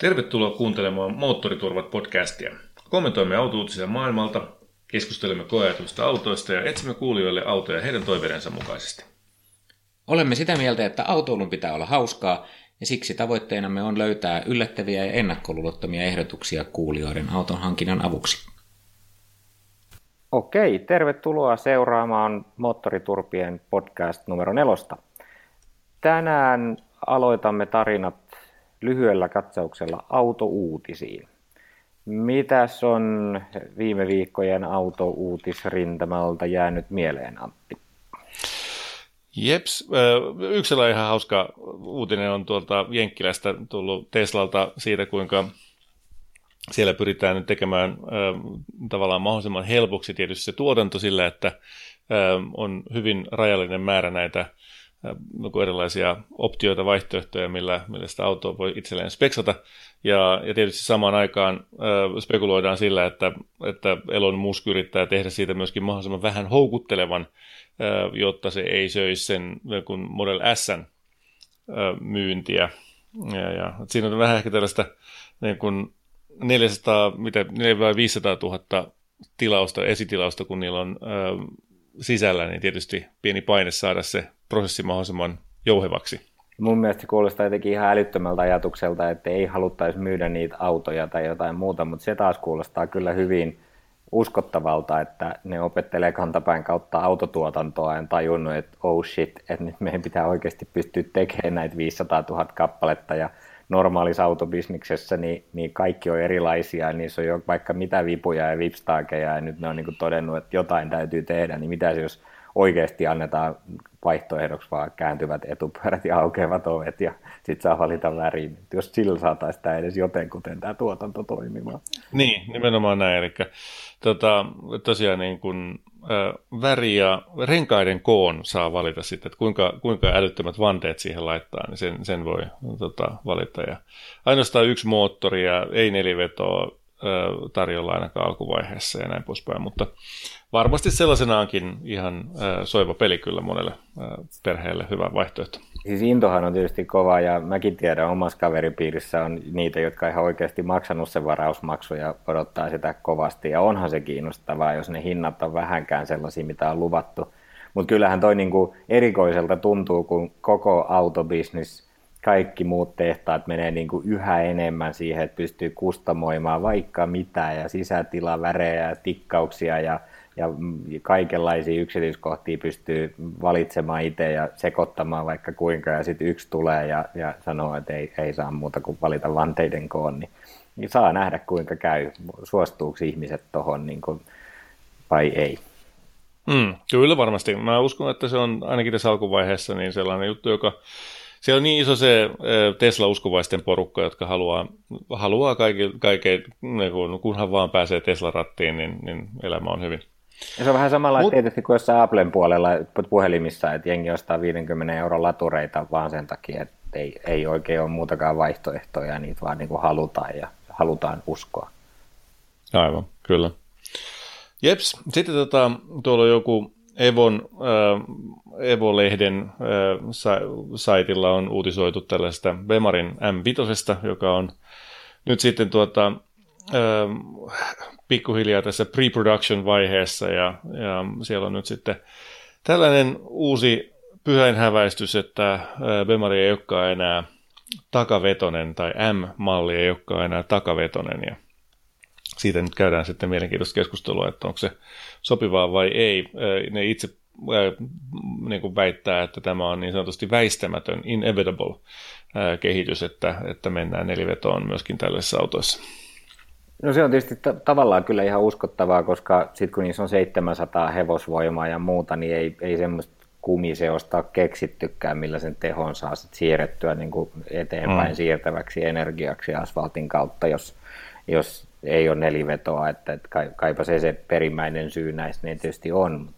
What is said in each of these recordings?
Tervetuloa kuuntelemaan Moottoriturvat podcastia. Kommentoimme autouutisia maailmalta, keskustelemme koeajatuista autoista ja etsimme kuulijoille autoja heidän toiveidensa mukaisesti. Olemme sitä mieltä, että autoilun pitää olla hauskaa, ja siksi tavoitteenamme on löytää yllättäviä ja ennakkoluulottomia ehdotuksia kuulijoiden auton hankinnan avuksi. Okei, tervetuloa seuraamaan Moottoriturpien podcast numero nelosta. Tänään aloitamme tarinat lyhyellä katsauksella autouutisiin. Mitäs on viime viikkojen autouutisrintamalta jäänyt mieleen, Antti? Jeps, yksi sellainen ihan hauska uutinen on tuolta Jenkkilästä tullut Teslalta siitä, kuinka siellä pyritään nyt tekemään tavallaan mahdollisimman helpoksi tietysti se tuotanto sillä, että on hyvin rajallinen määrä näitä erilaisia optioita, vaihtoehtoja, millä, millä sitä autoa voi itselleen speksata. Ja, ja tietysti samaan aikaan äh, spekuloidaan sillä, että, että Elon Musk yrittää tehdä siitä myöskin mahdollisimman vähän houkuttelevan, äh, jotta se ei söisi sen kun Model S äh, myyntiä. Ja, ja, siinä on vähän ehkä tällaista niin kuin 400, mitä, 500 000 tilausta, esitilausta, kun niillä on äh, sisällä, niin tietysti pieni paine saada se prosessi mahdollisimman jouhevaksi. Mun mielestä se kuulostaa jotenkin ihan älyttömältä ajatukselta, että ei haluttaisi myydä niitä autoja tai jotain muuta, mutta se taas kuulostaa kyllä hyvin uskottavalta, että ne opettelee kantapäin kautta autotuotantoa ja tajunnut, että oh shit, että nyt meidän pitää oikeasti pystyä tekemään näitä 500 000 kappaletta ja normaalissa autobisniksessä niin, niin kaikki on erilaisia ja niissä on jo vaikka mitä vipuja ja vipstaakeja ja nyt ne on niin todennut, että jotain täytyy tehdä, niin mitä jos oikeasti annetaan vaihtoehdoksi vaan kääntyvät etupyörät ja aukeavat ovet ja sitten saa valita värin. Jos sillä saataisiin tämä edes jotenkuten tämä tuotanto toimimaan. Niin, nimenomaan näin. Eli tota, tosiaan niin kun, äh, väri ja renkaiden koon saa valita sitten, että kuinka, kuinka älyttömät vanteet siihen laittaa, niin sen, sen voi tota, valita. Ja ainoastaan yksi moottori ja ei nelivetoa tarjolla ainakaan alkuvaiheessa ja näin poispäin, mutta varmasti sellaisenaankin ihan soiva peli kyllä monelle perheelle hyvä vaihtoehto. Siis intohan on tietysti kova ja mäkin tiedän omassa kaveripiirissä on niitä, jotka ihan oikeasti maksanut sen varausmaksu ja odottaa sitä kovasti. Ja onhan se kiinnostavaa, jos ne hinnat on vähänkään sellaisia, mitä on luvattu. Mutta kyllähän toi niinku erikoiselta tuntuu, kun koko autobisnis, kaikki muut tehtaat menee niinku yhä enemmän siihen, että pystyy kustomoimaan vaikka mitä ja sisätilavärejä ja tikkauksia ja ja kaikenlaisia yksityiskohtia pystyy valitsemaan itse ja sekoittamaan vaikka kuinka, ja sitten yksi tulee ja, ja sanoo, että ei, ei saa muuta kuin valita vanteiden koon, niin, niin saa nähdä kuinka käy, suostuuko ihmiset tuohon niin vai ei. Mm, kyllä varmasti. Mä uskon, että se on ainakin tässä alkuvaiheessa niin sellainen juttu, joka se on niin iso se Tesla-uskovaisten porukka, jotka haluaa, haluaa kaiken, kaiken niin kunhan vaan pääsee Tesla-rattiin, niin, niin elämä on hyvin. Ja se on vähän samalla Mut... tietysti kuin jossain Applen puolella puhelimissa, että jengi ostaa 50 euron latureita vaan sen takia, että ei, ei oikein ole muutakaan vaihtoehtoja, niitä vaan niin kuin halutaan ja halutaan uskoa. Aivan, kyllä. Jeps, sitten tota, tuolla on joku Evon, äh, Evo-lehden äh, saitilla on uutisoitu tällaista Bemarin M5, joka on nyt sitten tuota, äh, pikkuhiljaa tässä pre-production vaiheessa ja, ja siellä on nyt sitten tällainen uusi pyhäinhäväistys, että Bemari ei olekaan enää takavetonen tai M-malli ei olekaan enää takavetonen ja siitä nyt käydään sitten mielenkiintoista keskustelua, että onko se sopivaa vai ei. Ne itse niin kuin väittää, että tämä on niin sanotusti väistämätön, inevitable kehitys, että, että mennään nelivetoon myöskin tällaisissa autoissa. No se on tietysti t- tavallaan kyllä ihan uskottavaa, koska sitten kun niissä on 700 hevosvoimaa ja muuta, niin ei, ei semmoista kumiseosta ole keksittykään, millä sen tehon saa sit siirrettyä niin kuin eteenpäin mm. siirtäväksi energiaksi asfaltin kautta, jos, jos ei ole nelivetoa, että, että kaipa se se perimmäinen syy näistä niin tietysti on.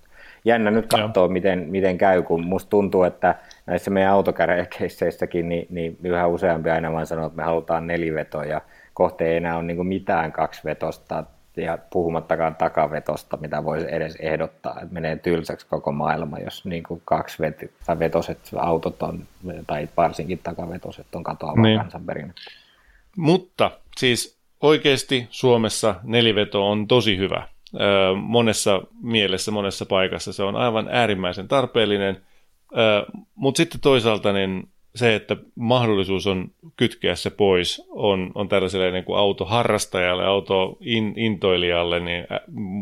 Jännä nyt katsoa, miten, miten käy, kun musta tuntuu, että näissä meidän autokärekeisseissäkin niin, niin yhä useampi aina vaan sanoo, että me halutaan nelivetoa ja kohta ei enää ole niin mitään kaksivetosta ja puhumattakaan takavetosta, mitä voisi edes ehdottaa, että menee tylsäksi koko maailma, jos niin kuin kaksi vet- vetoset autot on, tai varsinkin takavetoset on katoava niin. kansanperinne. Mutta siis oikeasti Suomessa neliveto on tosi hyvä. Monessa mielessä, monessa paikassa se on aivan äärimmäisen tarpeellinen, mutta sitten toisaalta niin se, että mahdollisuus on kytkeä se pois, on, on tällaiselle niin kuin autoharrastajalle, autointoilijalle, niin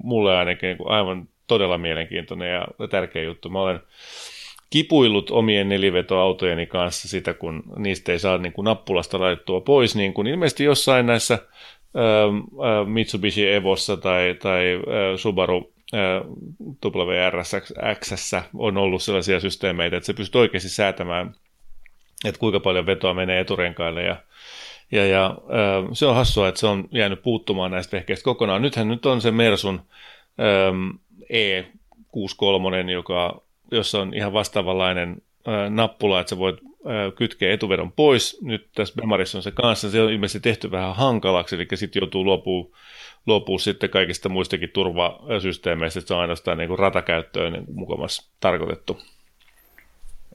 mulle ainakin niin kuin aivan todella mielenkiintoinen ja tärkeä juttu. Mä olen kipuillut omien nelivetoautojeni kanssa sitä, kun niistä ei saa niin kuin nappulasta laitettua pois, niin kuin ilmeisesti jossain näissä Mitsubishi Evossa tai, tai ä, Subaru WRX on ollut sellaisia systeemeitä, että se pystyy oikeasti säätämään että kuinka paljon vetoa menee eturenkaille ja ja, ja se on hassua, että se on jäänyt puuttumaan näistä vehkeistä kokonaan. Nythän nyt on se Mersun E63, joka, jossa on ihan vastaavanlainen nappula, että sä voit kytkeä etuvedon pois. Nyt tässä Bemarissa on se kanssa. Se on ilmeisesti tehty vähän hankalaksi, eli sitten joutuu luopuu, luopuu sitten kaikista muistakin turvasysteemeistä, että se on ainoastaan niin kuin ratakäyttöön niin mukamassa tarkoitettu.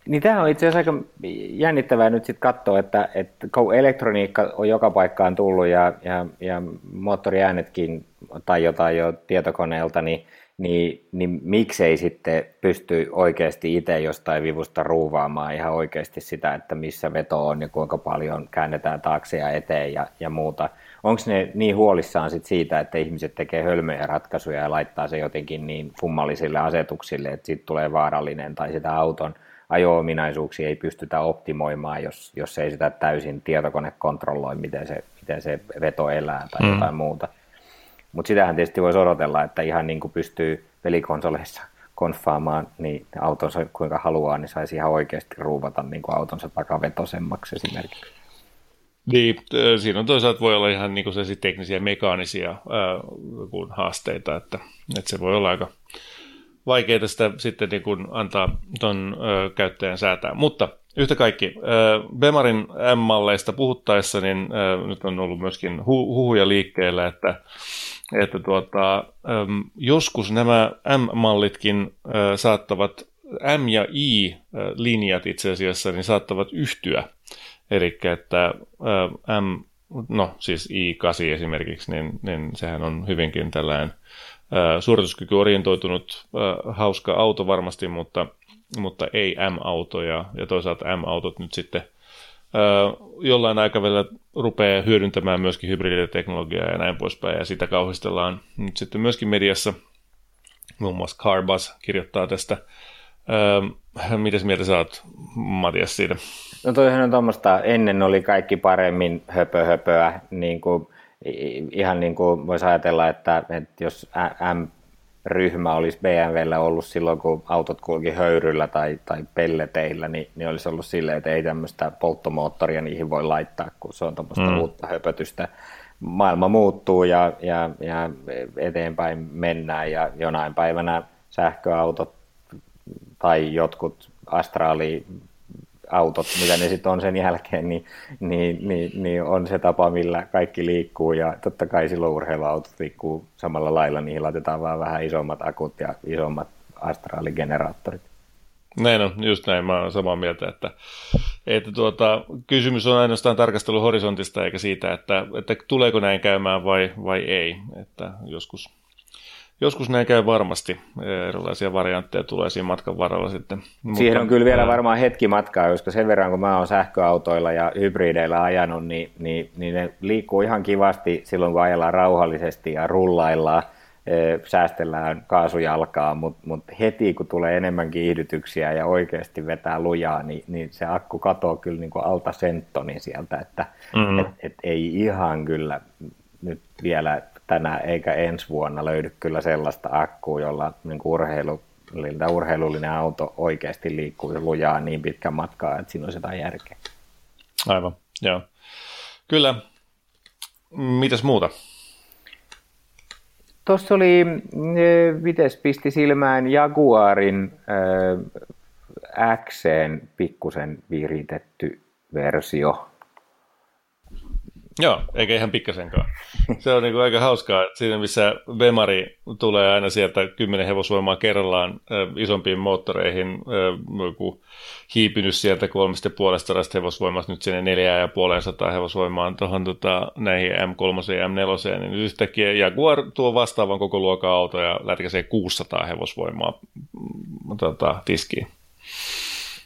Niin tämä on itse asiassa aika jännittävää nyt sitten katsoa, että, että kun elektroniikka on joka paikkaan tullut ja, ja, ja moottoriäänetkin tai jotain jo tietokoneelta, niin, niin, niin miksei sitten pysty oikeasti itse jostain vivusta ruuvaamaan ihan oikeasti sitä, että missä veto on ja kuinka paljon käännetään taakse ja eteen ja, ja muuta. Onko ne niin huolissaan sit siitä, että ihmiset tekee hölmöjä ratkaisuja ja laittaa se jotenkin niin fummallisille asetuksille, että siitä tulee vaarallinen tai sitä auton – ajo-ominaisuuksia ei pystytä optimoimaan, jos, jos ei sitä täysin tietokone kontrolloi, miten se, miten se veto elää tai mm. jotain muuta. Mutta sitähän tietysti voisi odotella, että ihan niin kuin pystyy pelikonsoleissa konfaamaan niin autonsa kuinka haluaa, niin saisi ihan oikeasti ruuvata niin kuin autonsa takavetosemmaksi esimerkiksi. Niin, siinä on toisaalta voi olla ihan niin kuin teknisiä mekaanisia ää, haasteita, että, että se voi olla aika, vaikeaa sitä sitten niin kuin antaa tuon ö, käyttäjän säätää. Mutta yhtä kaikki, ö, Bemarin M-malleista puhuttaessa, niin ö, nyt on ollut myöskin hu- huhuja liikkeellä, että, että tuota, joskus nämä M-mallitkin saattavat, M- ja I-linjat itse asiassa, niin saattavat yhtyä. Eli että M, no siis I8 esimerkiksi, niin, niin sehän on hyvinkin tällainen – suorituskykyorientoitunut hauska auto varmasti, mutta, mutta ei M-auto ja, ja toisaalta M-autot nyt sitten jollain aikavälillä rupeaa hyödyntämään myöskin hybriditeknologiaa ja näin poispäin, ja sitä kauhistellaan nyt sitten myöskin mediassa. Muun muassa Carbus kirjoittaa tästä. mitäs mieltä sä oot, Matias, siitä? No toihan on tuommoista, ennen oli kaikki paremmin höpö höpöä, niin kuin ihan niin kuin voisi ajatella, että, että jos M-ryhmä olisi BMWllä ollut silloin, kun autot kulki höyryllä tai, tai pelleteillä, niin, niin olisi ollut silleen, että ei tämmöistä polttomoottoria niihin voi laittaa, kun se on tuommoista mm. uutta höpötystä. Maailma muuttuu ja, ja, ja eteenpäin mennään ja jonain päivänä sähköautot tai jotkut astraali autot, mitä ne sitten on sen jälkeen, niin, niin, niin, niin, on se tapa, millä kaikki liikkuu ja totta kai silloin urheiluautot liikkuu samalla lailla, niihin laitetaan vaan vähän isommat akut ja isommat astraaligeneraattorit. Näin on, just näin. Mä olen samaa mieltä, että, että tuota, kysymys on ainoastaan tarkastelu horisontista eikä siitä, että, että tuleeko näin käymään vai, vai ei. Että joskus joskus näin käy varmasti. Erilaisia variantteja tulee siinä matkan varrella sitten. Siihen Mutta, on kyllä vielä varmaan hetki matkaa, koska sen verran kun mä oon sähköautoilla ja hybrideillä ajanut, niin, niin, niin ne liikkuu ihan kivasti silloin, kun ajellaan rauhallisesti ja rullaillaan säästellään kaasujalkaa, mutta mut heti kun tulee enemmän kiihdytyksiä ja oikeasti vetää lujaa, niin, niin se akku katoo kyllä niin kuin alta senttonin sieltä, että mm-hmm. et, et ei ihan kyllä nyt vielä tänä eikä ensi vuonna löydy kyllä sellaista akkua, jolla niin urheilu, urheilullinen auto oikeasti liikkuu lujaa niin pitkän matkaa, että siinä olisi jotain järkeä. Aivan, joo. Kyllä. Mitäs muuta? Tuossa oli, mites pisti silmään Jaguarin äh, Xen pikkusen viritetty versio. Joo, eikä ihan pikkasenkaan. Se on niin aika hauskaa, että siinä missä Bemari tulee aina sieltä 10 hevosvoimaa kerrallaan äh, isompiin moottoreihin, äh, joku hiipinyt sieltä kolmesta puolesta hevosvoimasta nyt sinne neljää ja puoleen sataa hevosvoimaan tuohon tota, näihin M3 ja M4, niin yhtäkkiä Jaguar tuo vastaavan koko luokan auto ja lätkäsee 600 hevosvoimaa mm, tota, tiskiin.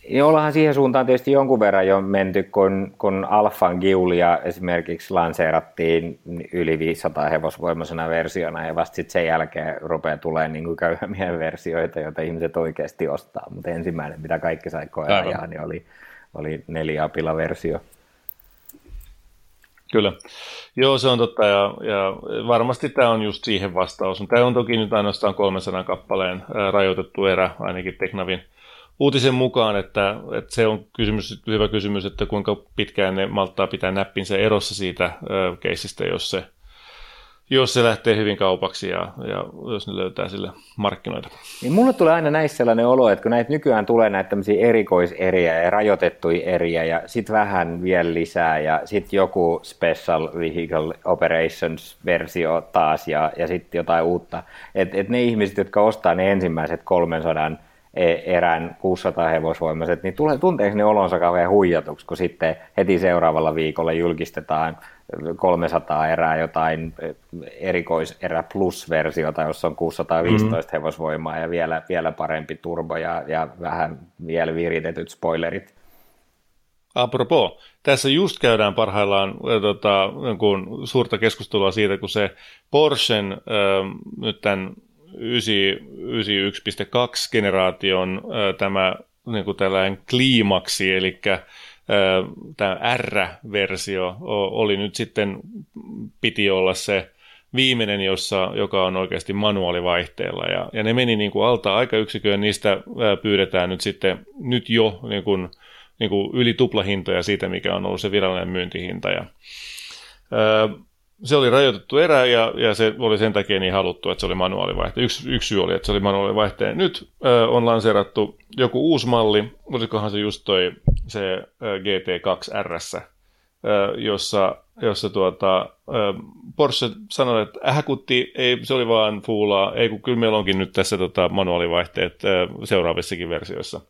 Ja ollaanhan siihen suuntaan tietysti jonkun verran jo menty, kun, kun Alfan Giulia esimerkiksi lanseerattiin yli 500 hevosvoimaisena versiona ja vasta sitten sen jälkeen rupeaa tulemaan niin köyhämien versioita, joita ihmiset oikeasti ostaa. Mutta ensimmäinen, mitä kaikki sai koea niin oli, oli neliapila-versio. Kyllä. Joo, se on totta ja, ja varmasti tämä on just siihen vastaus. Tämä on toki nyt ainoastaan 300 kappaleen rajoitettu erä, ainakin Teknavin uutisen mukaan, että, että se on kysymys, hyvä kysymys, että kuinka pitkään ne malttaa pitää näppinsä erossa siitä keisistä, jos se, jos se lähtee hyvin kaupaksi ja, ja jos ne löytää sille markkinoita. Niin mulle tulee aina näissä sellainen olo, että kun näitä nykyään tulee näitä tämmöisiä erikoiseriä ja rajoitettuja eriä ja sitten vähän vielä lisää ja sitten joku Special Vehicle Operations-versio taas ja, ja sitten jotain uutta. Että et ne ihmiset, jotka ostaa ne ensimmäiset 300 E, erän 600 hevosvoimaiset, niin tulee, tunteeko ne olonsa kauhean huijatuksi, kun sitten heti seuraavalla viikolla julkistetaan 300 erää jotain erikoiserä plus-versiota, jossa on 615 mm-hmm. hevosvoimaa ja vielä, vielä parempi turbo ja, ja vähän vielä viritetyt spoilerit. Apropo, tässä just käydään parhaillaan tota, suurta keskustelua siitä, kun se Porschen äh, nyt tämän 91.2 generaation tämä niin kuin tällainen kliimaksi, eli tämä R-versio oli nyt sitten, piti olla se viimeinen, jossa, joka on oikeasti manuaalivaihteella. Ja, ja ne meni niin kuin alta aikayksikköön, niistä pyydetään nyt sitten nyt jo niin kuin, niin kuin yli tuplahintoja siitä, mikä on ollut se virallinen myyntihinta. Ja, se oli rajoitettu erä ja, ja se oli sen takia niin haluttu, että se oli manuaalivaihteja. Yksi, yksi syy oli, että se oli manuaalivaihteja. Nyt ö, on lanseerattu joku uusi malli, olisikohan se just toi se ö, GT2 RS, ö, jossa, jossa tuota, ö, Porsche sanoi, että ähäkutti, ei, se oli vaan fuulaa, ei kun kyllä meillä onkin nyt tässä tota, manuaalivaihteet ö, seuraavissakin versioissa.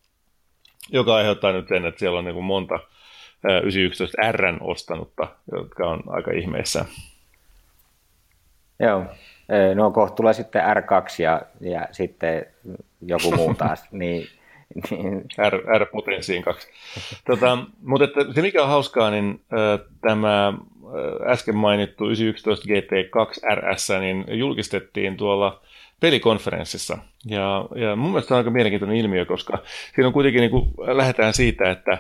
Joka aiheuttaa nyt sen, että siellä on niin kuin monta 911 R ostanutta, jotka on aika ihmeissään. Joo, no kohta tulee sitten R2 ja, ja sitten joku muu taas, niin, niin... R, R-potenssiin kaksi. Tota, mutta että se mikä on hauskaa, niin tämä äsken mainittu 911 GT2 RS niin julkistettiin tuolla pelikonferenssissa. Ja, ja mun mielestä on aika mielenkiintoinen ilmiö, koska siinä on kuitenkin niin kuin, lähdetään siitä, että,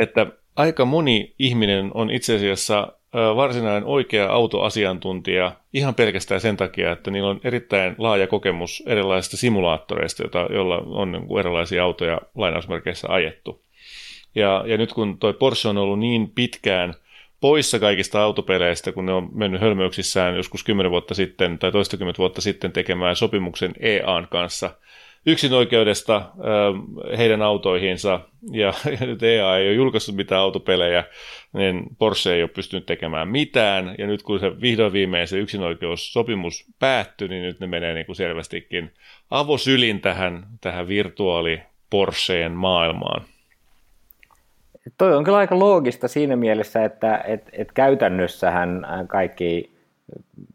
että aika moni ihminen on itse asiassa varsinainen oikea autoasiantuntija ihan pelkästään sen takia, että niillä on erittäin laaja kokemus erilaisista simulaattoreista, joita, joilla on niin erilaisia autoja lainausmerkeissä ajettu. Ja, ja nyt kun toi Porsche on ollut niin pitkään poissa kaikista autopeleistä, kun ne on mennyt hölmöyksissään joskus 10 vuotta sitten tai toistakymmentä vuotta sitten tekemään sopimuksen EAN kanssa – yksinoikeudesta äh, heidän autoihinsa, ja nyt EA ei ole julkaissut mitään autopelejä, niin Porsche ei ole pystynyt tekemään mitään, ja nyt kun se vihdoin viimein se yksinoikeussopimus päättyi, niin nyt ne menee niin kuin selvästikin avosylin tähän, tähän virtuaali Porscheen maailmaan. Toi on kyllä aika loogista siinä mielessä, että et, et käytännössähän kaikki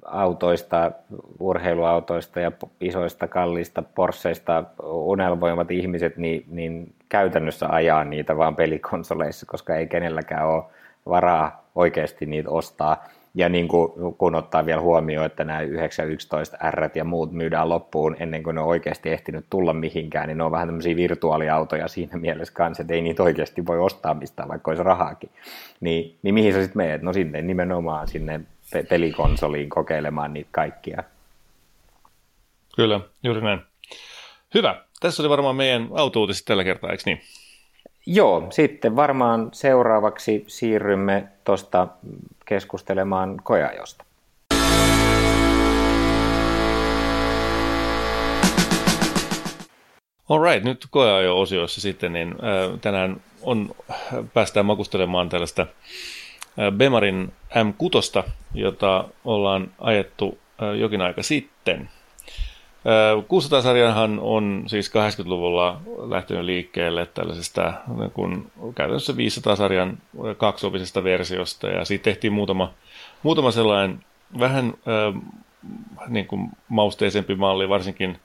autoista, urheiluautoista ja isoista kalliista Porscheista unelmoimat ihmiset, niin, niin käytännössä ajaa niitä vaan pelikonsoleissa, koska ei kenelläkään ole varaa oikeasti niitä ostaa. Ja niin kuin, kun ottaa vielä huomioon, että nämä 911 R ja muut myydään loppuun ennen kuin ne on oikeasti ehtinyt tulla mihinkään, niin ne on vähän tämmöisiä virtuaaliautoja siinä mielessä kanssa, että ei niitä oikeasti voi ostaa mistään, vaikka olisi rahaakin. Niin, niin mihin sä sitten meet? No sinne nimenomaan sinne pelikonsoliin kokeilemaan niitä kaikkia. Kyllä, juuri näin. Hyvä. Tässä oli varmaan meidän autouutiset tällä kertaa, eikö niin? Joo, sitten varmaan seuraavaksi siirrymme tuosta keskustelemaan koeajosta. Alright, nyt koeajo-osiossa sitten, niin äh, tänään on, päästään makustelemaan tällaista äh, Bemarin M6, jota ollaan ajettu äh, jokin aika sitten. 600-sarjahan on siis 80-luvulla lähtenyt liikkeelle tällaisesta niin kuin, käytännössä 500-sarjan kaksiopisesta versiosta ja siitä tehtiin muutama, muutama sellainen vähän äh, niin kuin mausteisempi malli, varsinkin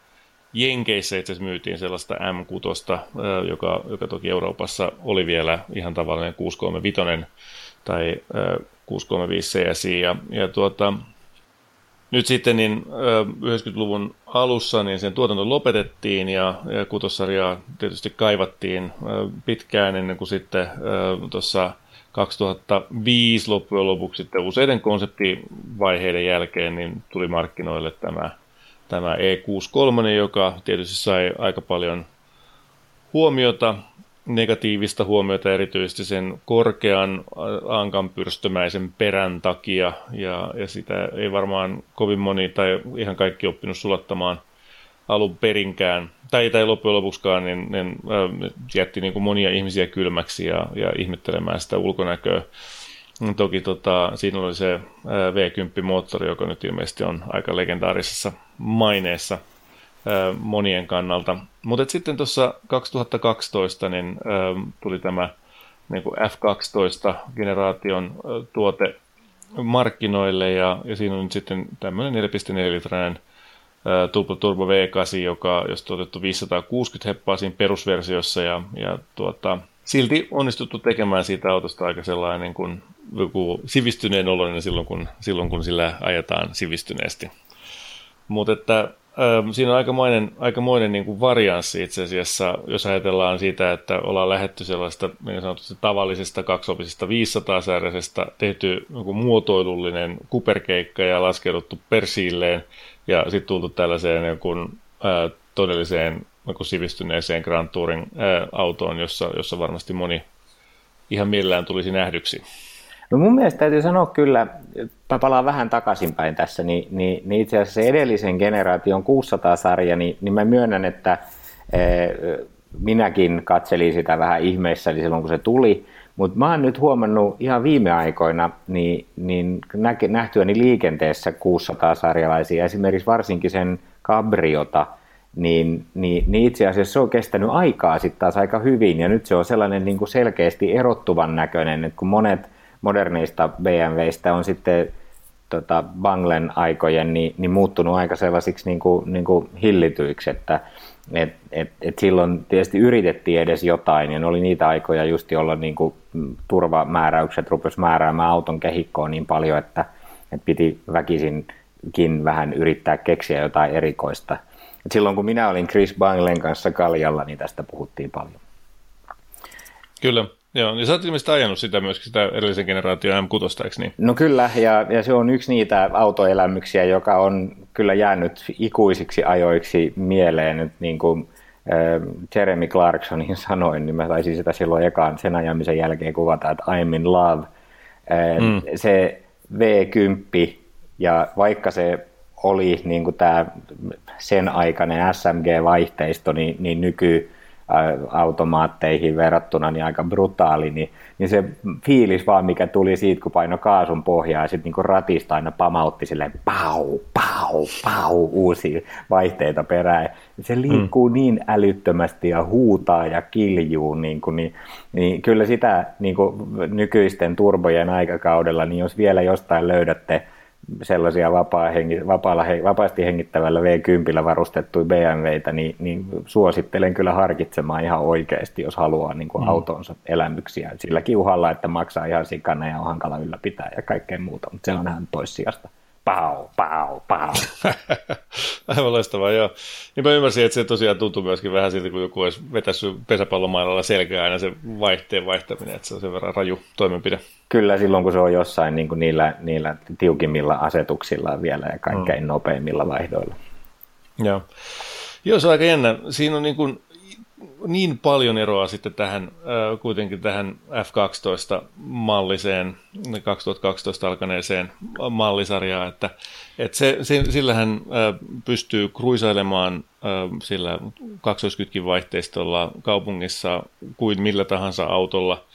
Jenkeissä itse asiassa myytiin sellaista M6, äh, joka, joka toki Euroopassa oli vielä ihan tavallinen 635 tai äh, 635 CSI ja, ja tuota, nyt sitten niin 90-luvun alussa niin sen tuotanto lopetettiin ja, ja kutossarjaa tietysti kaivattiin pitkään ennen kuin sitten tuossa 2005 loppujen lopuksi sitten useiden konseptivaiheiden jälkeen niin tuli markkinoille tämä, tämä E63, joka tietysti sai aika paljon huomiota negatiivista huomiota erityisesti sen korkean ankanpyrstömäisen perän takia, ja, ja sitä ei varmaan kovin moni tai ihan kaikki oppinut sulattamaan alun perinkään, tai, tai loppujen lopuksikaan, niin, niin äh, jätti niin kuin monia ihmisiä kylmäksi ja, ja ihmettelemään sitä ulkonäköä. Toki tota, siinä oli se äh, V10-moottori, joka nyt ilmeisesti on aika legendaarisessa maineessa – monien kannalta. Mutta sitten tuossa 2012 niin, tuli tämä niin kuin F12-generaation tuote markkinoille ja, ja siinä on nyt sitten tämmöinen 4.4-litrainen Turbo, Turbo V8, joka, josta on otettu 560 heppaa siinä perusversiossa ja, ja tuota, silti onnistuttu tekemään siitä autosta aika sellainen kuin joku sivistyneen oloinen silloin kun, silloin, kun sillä ajetaan sivistyneesti. Mutta että siinä on aikamoinen, aikamoinen niin kuin varianssi itse asiassa, jos ajatellaan siitä, että ollaan lähetty sellaista niin sanotusti tavallisesta kaksopisesta 500-sääräisestä, tehty niin muotoilullinen kuperkeikka ja laskeuduttu persiilleen ja sitten tultu tällaiseen niin kuin, ää, todelliseen niin kuin sivistyneeseen Grand Touring ää, autoon, jossa, jossa varmasti moni ihan millään tulisi nähdyksi. No mun mielestä täytyy sanoa kyllä, mä palaan vähän takaisinpäin tässä, niin, niin, niin itse asiassa se edellisen generaation 600-sarja, niin, niin mä myönnän, että e, minäkin katselin sitä vähän ihmeessä silloin, kun se tuli, mutta mä oon nyt huomannut ihan viime aikoina niin, niin nähtyäni liikenteessä 600-sarjalaisia, esimerkiksi varsinkin sen Cabriota, niin, niin, niin itse asiassa se on kestänyt aikaa sitten taas aika hyvin, ja nyt se on sellainen niin kuin selkeästi erottuvan näköinen, että kun monet moderneista BMWistä on sitten tota, Banglen aikojen niin, niin muuttunut aika sellaisiksi niin kuin, niin kuin hillityiksi, että et, et, et silloin tietysti yritettiin edes jotain, ja ne oli niitä aikoja just, jolloin niin kuin turvamääräykset rupesi määräämään auton kehikkoon niin paljon, että, että piti väkisinkin vähän yrittää keksiä jotain erikoista. Et silloin kun minä olin Chris Banglen kanssa kaljalla, niin tästä puhuttiin paljon. Kyllä, Joo, niin sä oot ilmeisesti ajanut sitä myöskin, sitä edellisen generaation M6, eikö niin? No kyllä, ja, ja se on yksi niitä autoelämyksiä, joka on kyllä jäänyt ikuisiksi ajoiksi mieleen nyt niin kuin äh, Jeremy Clarksonin sanoin, niin mä taisin sitä silloin ekaan sen ajamisen jälkeen kuvata, että I'm in love. Äh, mm. Se V10, ja vaikka se oli niin kuin tämä sen aikainen SMG-vaihteisto, niin, niin nyky automaatteihin verrattuna niin aika brutaali, niin, niin se fiilis vaan, mikä tuli siitä, kun paino kaasun pohjaa ja sitten niin ratista aina pamautti silleen pau, pau, pau, uusia vaihteita perään. Se liikkuu mm. niin älyttömästi ja huutaa ja kiljuu, niin, kuin, niin, niin kyllä sitä niin kuin nykyisten turbojen aikakaudella, niin jos vielä jostain löydätte sellaisia vapaa hengi, vapaalla, vapaasti hengittävällä V10 varustettuja BMWitä, niin, niin suosittelen kyllä harkitsemaan ihan oikeasti, jos haluaa niin kuin mm. autonsa elämyksiä. Sillä kiuhalla, että maksaa ihan sikana ja on hankala ylläpitää ja kaikkea muuta, mutta se on ihan toissijasta. Pau, pau, pau. Aivan loistavaa, joo. Niin mä ymmärsin, että se tosiaan tuntuu myöskin vähän siltä, kun joku olisi vetässyt pesäpallomailalla selkää aina se vaihteen vaihtaminen, että se on sen verran raju toimenpide. Kyllä silloin, kun se on jossain niin kuin niillä, niillä tiukimmilla asetuksilla vielä ja kaikkein mm. nopeimmilla vaihdoilla. Joo. Joo, se on aika jännä. Siinä on niin kuin niin paljon eroa sitten tähän äh, kuitenkin tähän F12-malliseen, 2012 alkaneeseen mallisarjaan, että, että se, se, sillähän äh, pystyy kruisailemaan sillä kaksoiskytkin vaihteistolla kaupungissa kuin millä tahansa autolla –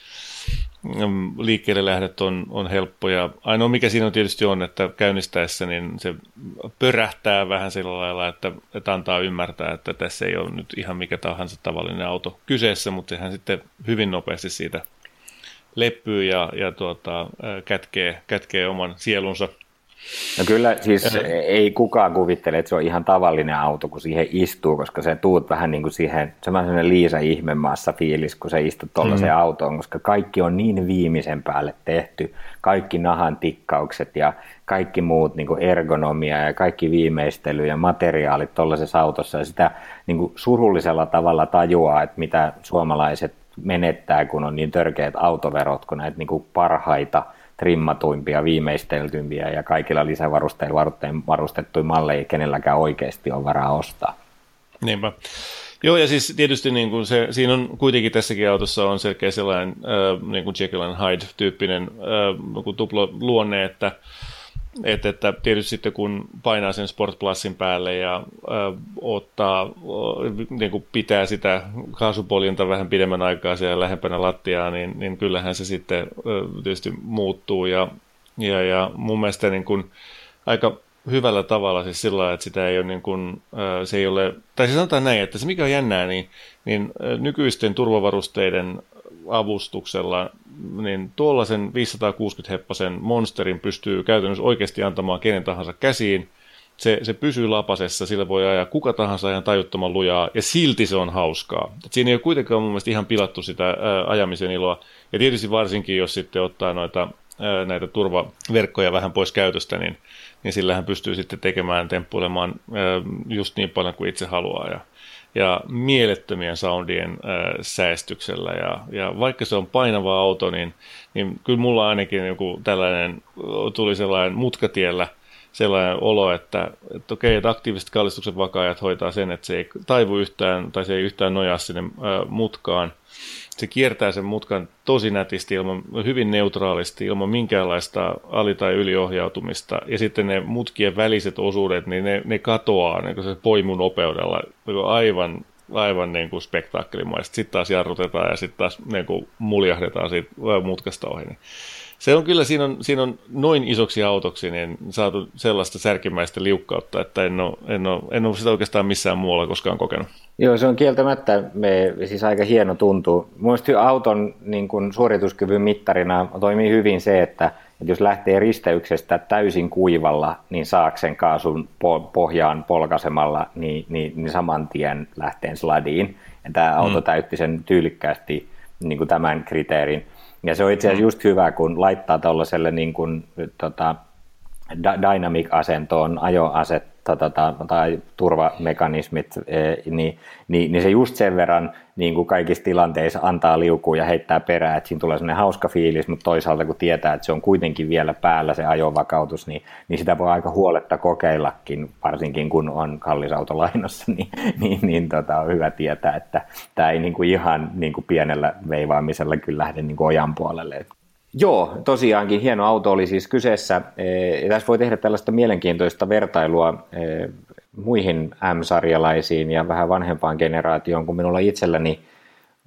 liikkeelle lähdöt on, on helppoja. Ainoa mikä siinä on tietysti on, että käynnistäessä niin se pörähtää vähän sillä lailla, että, että antaa ymmärtää, että tässä ei ole nyt ihan mikä tahansa tavallinen auto kyseessä, mutta sehän sitten hyvin nopeasti siitä leppyy ja, ja tuota, kätkee, kätkee oman sielunsa No kyllä, siis ei kukaan kuvittele, että se on ihan tavallinen auto, kun siihen istuu, koska se tuut vähän niin kuin siihen, semmoinen Liisa ihmemaassa fiilis, kun se istut tuollaiseen mm. autoon, koska kaikki on niin viimeisen päälle tehty, kaikki nahan tikkaukset ja kaikki muut niin kuin ergonomia ja kaikki viimeistely ja materiaalit tuollaisessa autossa. Ja sitä niin kuin surullisella tavalla tajuaa, että mitä suomalaiset menettää, kun on niin törkeät autoverot, kun näitä niin kuin parhaita – trimmatuimpia, viimeisteltympiä ja kaikilla lisävarusteilla varustettuja malleja kenelläkään oikeasti on varaa ostaa. Niinpä. Joo, ja siis tietysti niin kuin se, siinä on kuitenkin tässäkin autossa on selkeä sellainen äh, niin kuin Jekyll and Hyde-tyyppinen äh, tuplo luonne, että et, että tietysti sitten kun painaa sen Sport Plusin päälle ja äh, ottaa, äh, niin kuin pitää sitä kaasupoljenta vähän pidemmän aikaa siellä lähempänä lattiaa, niin, niin kyllähän se sitten äh, tietysti muuttuu. Ja, ja, ja mun mielestä niin kuin aika hyvällä tavalla siis sillä lailla, että sitä ei ole niin kuin, se ei ole, tai siis sanotaan näin, että se mikä on jännää, niin, niin nykyisten turvavarusteiden avustuksella, niin tuollaisen 560 heppasen monsterin pystyy käytännössä oikeasti antamaan kenen tahansa käsiin. Se, se pysyy lapasessa, sillä voi ajaa kuka tahansa ihan tajuttoman lujaa, ja silti se on hauskaa. Et siinä ei ole kuitenkaan mun mielestä ihan pilattu sitä ää, ajamisen iloa. Ja tietysti varsinkin, jos sitten ottaa noita, ää, näitä turvaverkkoja vähän pois käytöstä, niin, niin sillähän pystyy sitten tekemään, temppuilemaan ää, just niin paljon kuin itse haluaa. Ja, ja mielettömien soundien äh, säästyksellä. Ja, ja vaikka se on painava auto, niin, niin kyllä mulla ainakin joku tällainen, tuli sellainen mutkatiellä sellainen olo, että, että okei, että aktiiviset kallistukset vakaajat hoitaa sen, että se ei taivu yhtään, tai se ei yhtään nojaa sinne äh, mutkaan – se kiertää sen mutkan tosi nätisti, ilman, hyvin neutraalisti, ilman minkäänlaista ali- tai yliohjautumista. Ja sitten ne mutkien väliset osuudet, niin ne, ne katoaa niin se poimunopeudella niin aivan, aivan niin kuin spektaakkelimaisesti. Sitten taas jarrutetaan ja sitten taas niin kuin muljahdetaan siitä mutkasta ohi. Niin se on kyllä, siinä on, siinä on noin isoksi autoksi niin saatu sellaista särkimäistä liukkautta, että en ole, en, ole, en ole sitä oikeastaan missään muualla koskaan kokenut. Joo, se on kieltämättä me, siis aika hieno tuntuu. Mielestäni auton niin kuin suorituskyvyn mittarina toimii hyvin se, että, että jos lähtee risteyksestä täysin kuivalla, niin saaksen kaasun pohjaan polkasemalla, niin, niin, niin saman tien lähtee sladiin. Ja tämä auto mm. täytti sen tyylikkäästi niin kuin tämän kriteerin. Ja se on itse asiassa mm. just hyvä, kun laittaa tuollaiselle niin kuin, tota, dynamic-asentoon ajoaset tota, tai turvamekanismit, e, niin, niin, niin se just sen verran niin kuin kaikissa tilanteissa antaa liukua ja heittää perää, että siinä tulee sellainen hauska fiilis, mutta toisaalta kun tietää, että se on kuitenkin vielä päällä se ajovakautus, niin, niin sitä voi aika huoletta kokeillakin, varsinkin kun on kallis auto lainassa, niin, niin, niin tota, on hyvä tietää, että tämä ei niin kuin ihan niin kuin pienellä veivaamisella kyllä lähde niin kuin ojan puolelle. Joo, tosiaankin hieno auto oli siis kyseessä. Ja tässä voi tehdä tällaista mielenkiintoista vertailua muihin M-sarjalaisiin ja vähän vanhempaan generaatioon, kun minulla itselläni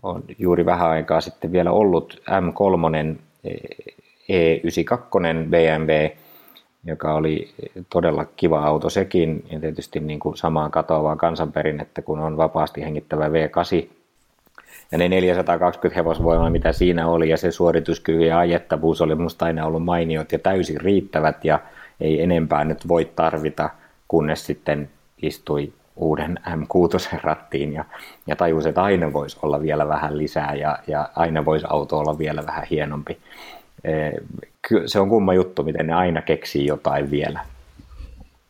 on juuri vähän aikaa sitten vielä ollut M3 E92 BMW, joka oli todella kiva auto sekin, ja tietysti niin kuin samaan katoavaa kansanperinnettä, kun on vapaasti hengittävä V8 ja ne 420 hevosvoimaa, mitä siinä oli, ja se suorituskyky ja ajettavuus oli minusta aina ollut mainiot ja täysin riittävät, ja ei enempää nyt voi tarvita, kunnes sitten istui uuden M6 rattiin ja, ja tajusi, että aina voisi olla vielä vähän lisää ja, ja aina voisi auto olla vielä vähän hienompi. Se on kumma juttu, miten ne aina keksii jotain vielä.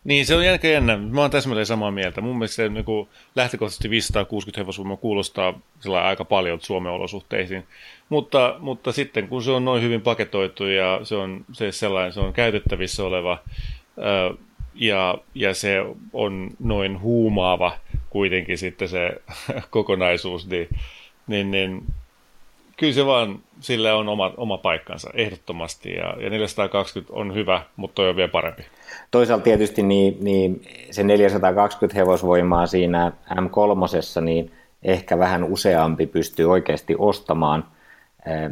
Niin, se on jännä jännä. Mä oon täsmälleen samaa mieltä. Mun mielestä se niin kuin, lähtökohtaisesti 560 hevosvoimaa kuulostaa aika paljon Suomen olosuhteisiin. Mutta, mutta sitten kun se on noin hyvin paketoitu ja se on se sellainen, se on käytettävissä oleva ja, ja se on noin huumaava kuitenkin sitten se kokonaisuus, niin, niin, niin kyllä se vaan, sillä on oma, oma paikkansa ehdottomasti ja, ja 420 on hyvä, mutta on vielä parempi. Toisaalta tietysti niin, niin se 420 hevosvoimaa siinä M3, niin ehkä vähän useampi pystyy oikeasti ostamaan.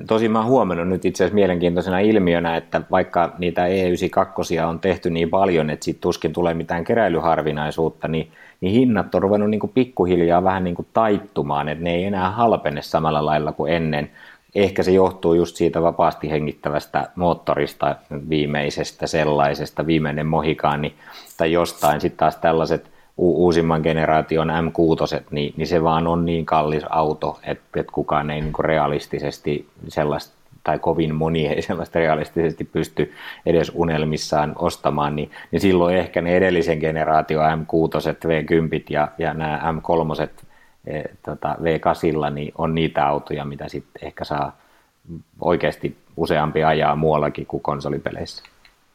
Tosin mä huomannut nyt itse asiassa mielenkiintoisena ilmiönä, että vaikka niitä E92 on tehty niin paljon, että siitä tuskin tulee mitään keräilyharvinaisuutta, niin, niin hinnat on ruvennut niin kuin pikkuhiljaa vähän niin kuin taittumaan, että ne ei enää halpene samalla lailla kuin ennen. Ehkä se johtuu just siitä vapaasti hengittävästä moottorista, viimeisestä sellaisesta, viimeinen mohikaani, tai jostain. Sitten taas tällaiset uusimman generaation M6, niin, niin se vaan on niin kallis auto, että, että kukaan ei niin realistisesti sellaista tai kovin moni ei sellaista realistisesti pysty edes unelmissaan ostamaan, niin, niin silloin ehkä ne edellisen generaation M6, V10 ja, ja nämä M3 E, tota, V8 niin on niitä autoja, mitä sitten ehkä saa oikeasti useampi ajaa muuallakin kuin konsolipeleissä.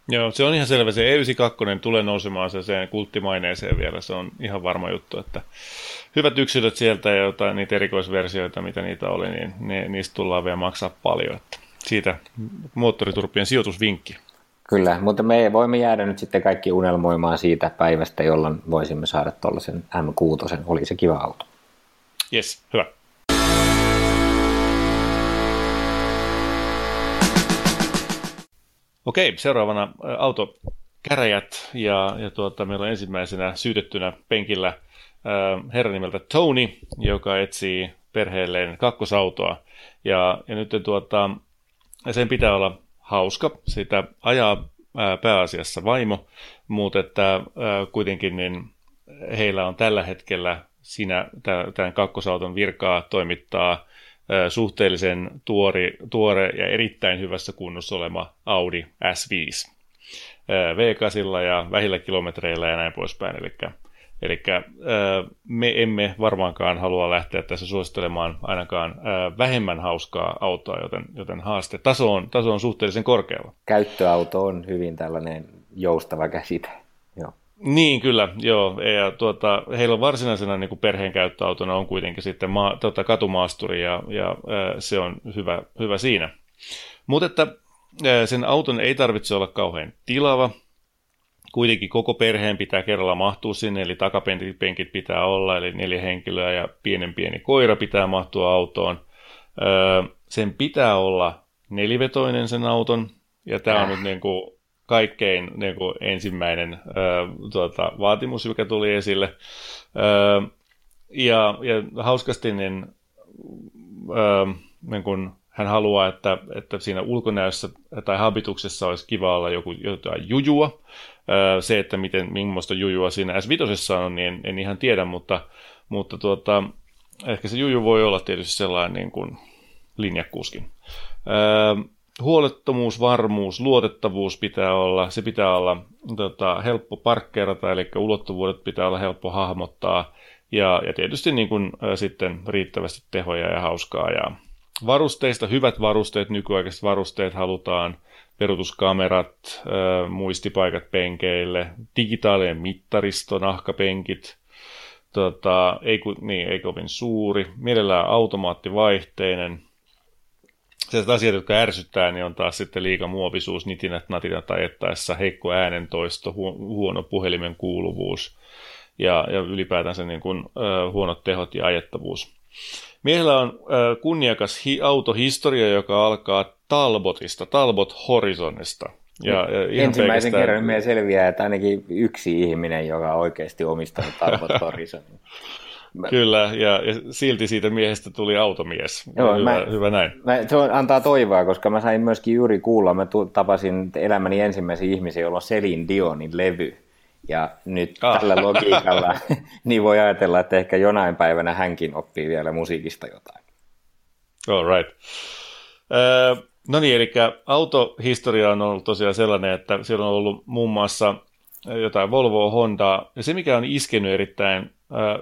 Joo, se on ihan selvä. Se E92 tulee nousemaan se, sen kulttimaineeseen vielä. Se on ihan varma juttu, että hyvät yksilöt sieltä ja jotain niitä erikoisversioita, mitä niitä oli, niin ne, niistä tullaan vielä maksaa paljon. Että siitä moottoriturpien sijoitusvinkki. Kyllä, mutta me voimme jäädä nyt sitten kaikki unelmoimaan siitä päivästä, jolloin voisimme saada tuollaisen M6. Oli se kiva auto. Yes, hyvä. Okei, seuraavana autokäräjät ja, ja tuota, meillä on ensimmäisenä syytettynä penkillä herra nimeltä Tony, joka etsii perheelleen kakkosautoa. Ja, ja nyt tuota, sen pitää olla hauska, sitä ajaa ää, pääasiassa vaimo, mutta että kuitenkin niin heillä on tällä hetkellä siinä tämän kakkosauton virkaa toimittaa suhteellisen tuori, tuore ja erittäin hyvässä kunnossa olema Audi S5 V8 ja vähillä kilometreillä ja näin poispäin. Eli, eli me emme varmaankaan halua lähteä tässä suosittelemaan ainakaan vähemmän hauskaa autoa, joten, joten haaste taso on, taso on suhteellisen korkealla. Käyttöauto on hyvin tällainen joustava käsite. Niin, kyllä, joo. Ja tuota, heillä on varsinaisena niin perheen käyttöautona on kuitenkin sitten maa, tuota, katumaasturi ja, ja ää, se on hyvä, hyvä siinä. Mutta että ää, sen auton ei tarvitse olla kauhean tilava. Kuitenkin koko perheen pitää kerralla mahtua sinne, eli takapenkit pitää olla, eli neljä henkilöä ja pienen pieni koira pitää mahtua autoon. Ää, sen pitää olla nelivetoinen sen auton, ja tämä on äh. nyt niin kuin kaikkein niin kuin ensimmäinen ö, tuota, vaatimus, joka tuli esille. Ö, ja, ja hauskasti niin, ö, niin kuin hän haluaa, että, että siinä ulkonäössä tai habituksessa olisi kiva olla joku jotain jujua. Ö, se, että miten, millaista jujua siinä S5 on, niin en, en ihan tiedä, mutta, mutta tuota, ehkä se juju voi olla tietysti sellainen niin kuin linjakuskin. Ö, huolettomuus, varmuus, luotettavuus pitää olla, se pitää olla tota, helppo parkkeerata, eli ulottuvuudet pitää olla helppo hahmottaa, ja, ja tietysti niin kuin, ä, sitten riittävästi tehoja ja hauskaa. Ja varusteista, hyvät varusteet, nykyaikaiset varusteet halutaan, perutuskamerat, ä, muistipaikat penkeille, digitaalinen mittaristo, nahkapenkit, tota, ei, niin, ei kovin suuri, mielellään automaattivaihteinen, sellaiset asiat, jotka ärsyttää, niin on taas sitten liika muovisuus, nitinät, natinat ajettaessa, heikko äänentoisto, hu- huono puhelimen kuuluvuus ja, ja ylipäätänsä niin kuin, ö, huonot tehot ja ajettavuus. Miehellä on ö, kunniakas hi- autohistoria, joka alkaa Talbotista, Talbot Horizonista. Ja, ja Ensimmäisen pelkästään... kerran meidän selviää, että ainakin yksi ihminen, joka oikeasti omistanut Talbot Horizonin. Kyllä, ja, ja silti siitä miehestä tuli automies. Joo, hyvä, mä, hyvä näin. Mä, se antaa toivoa, koska mä sain myöskin juuri kuulla, mä tapasin elämäni ensimmäisen ihmisen, jolla on Selin Dionin levy. Ja nyt ah. tällä logiikalla niin voi ajatella, että ehkä jonain päivänä hänkin oppii vielä musiikista jotain. All right. Uh, no niin, eli autohistoria on ollut tosiaan sellainen, että siellä on ollut muun muassa jotain Volvoa, Hondaa, ja se mikä on iskenyt erittäin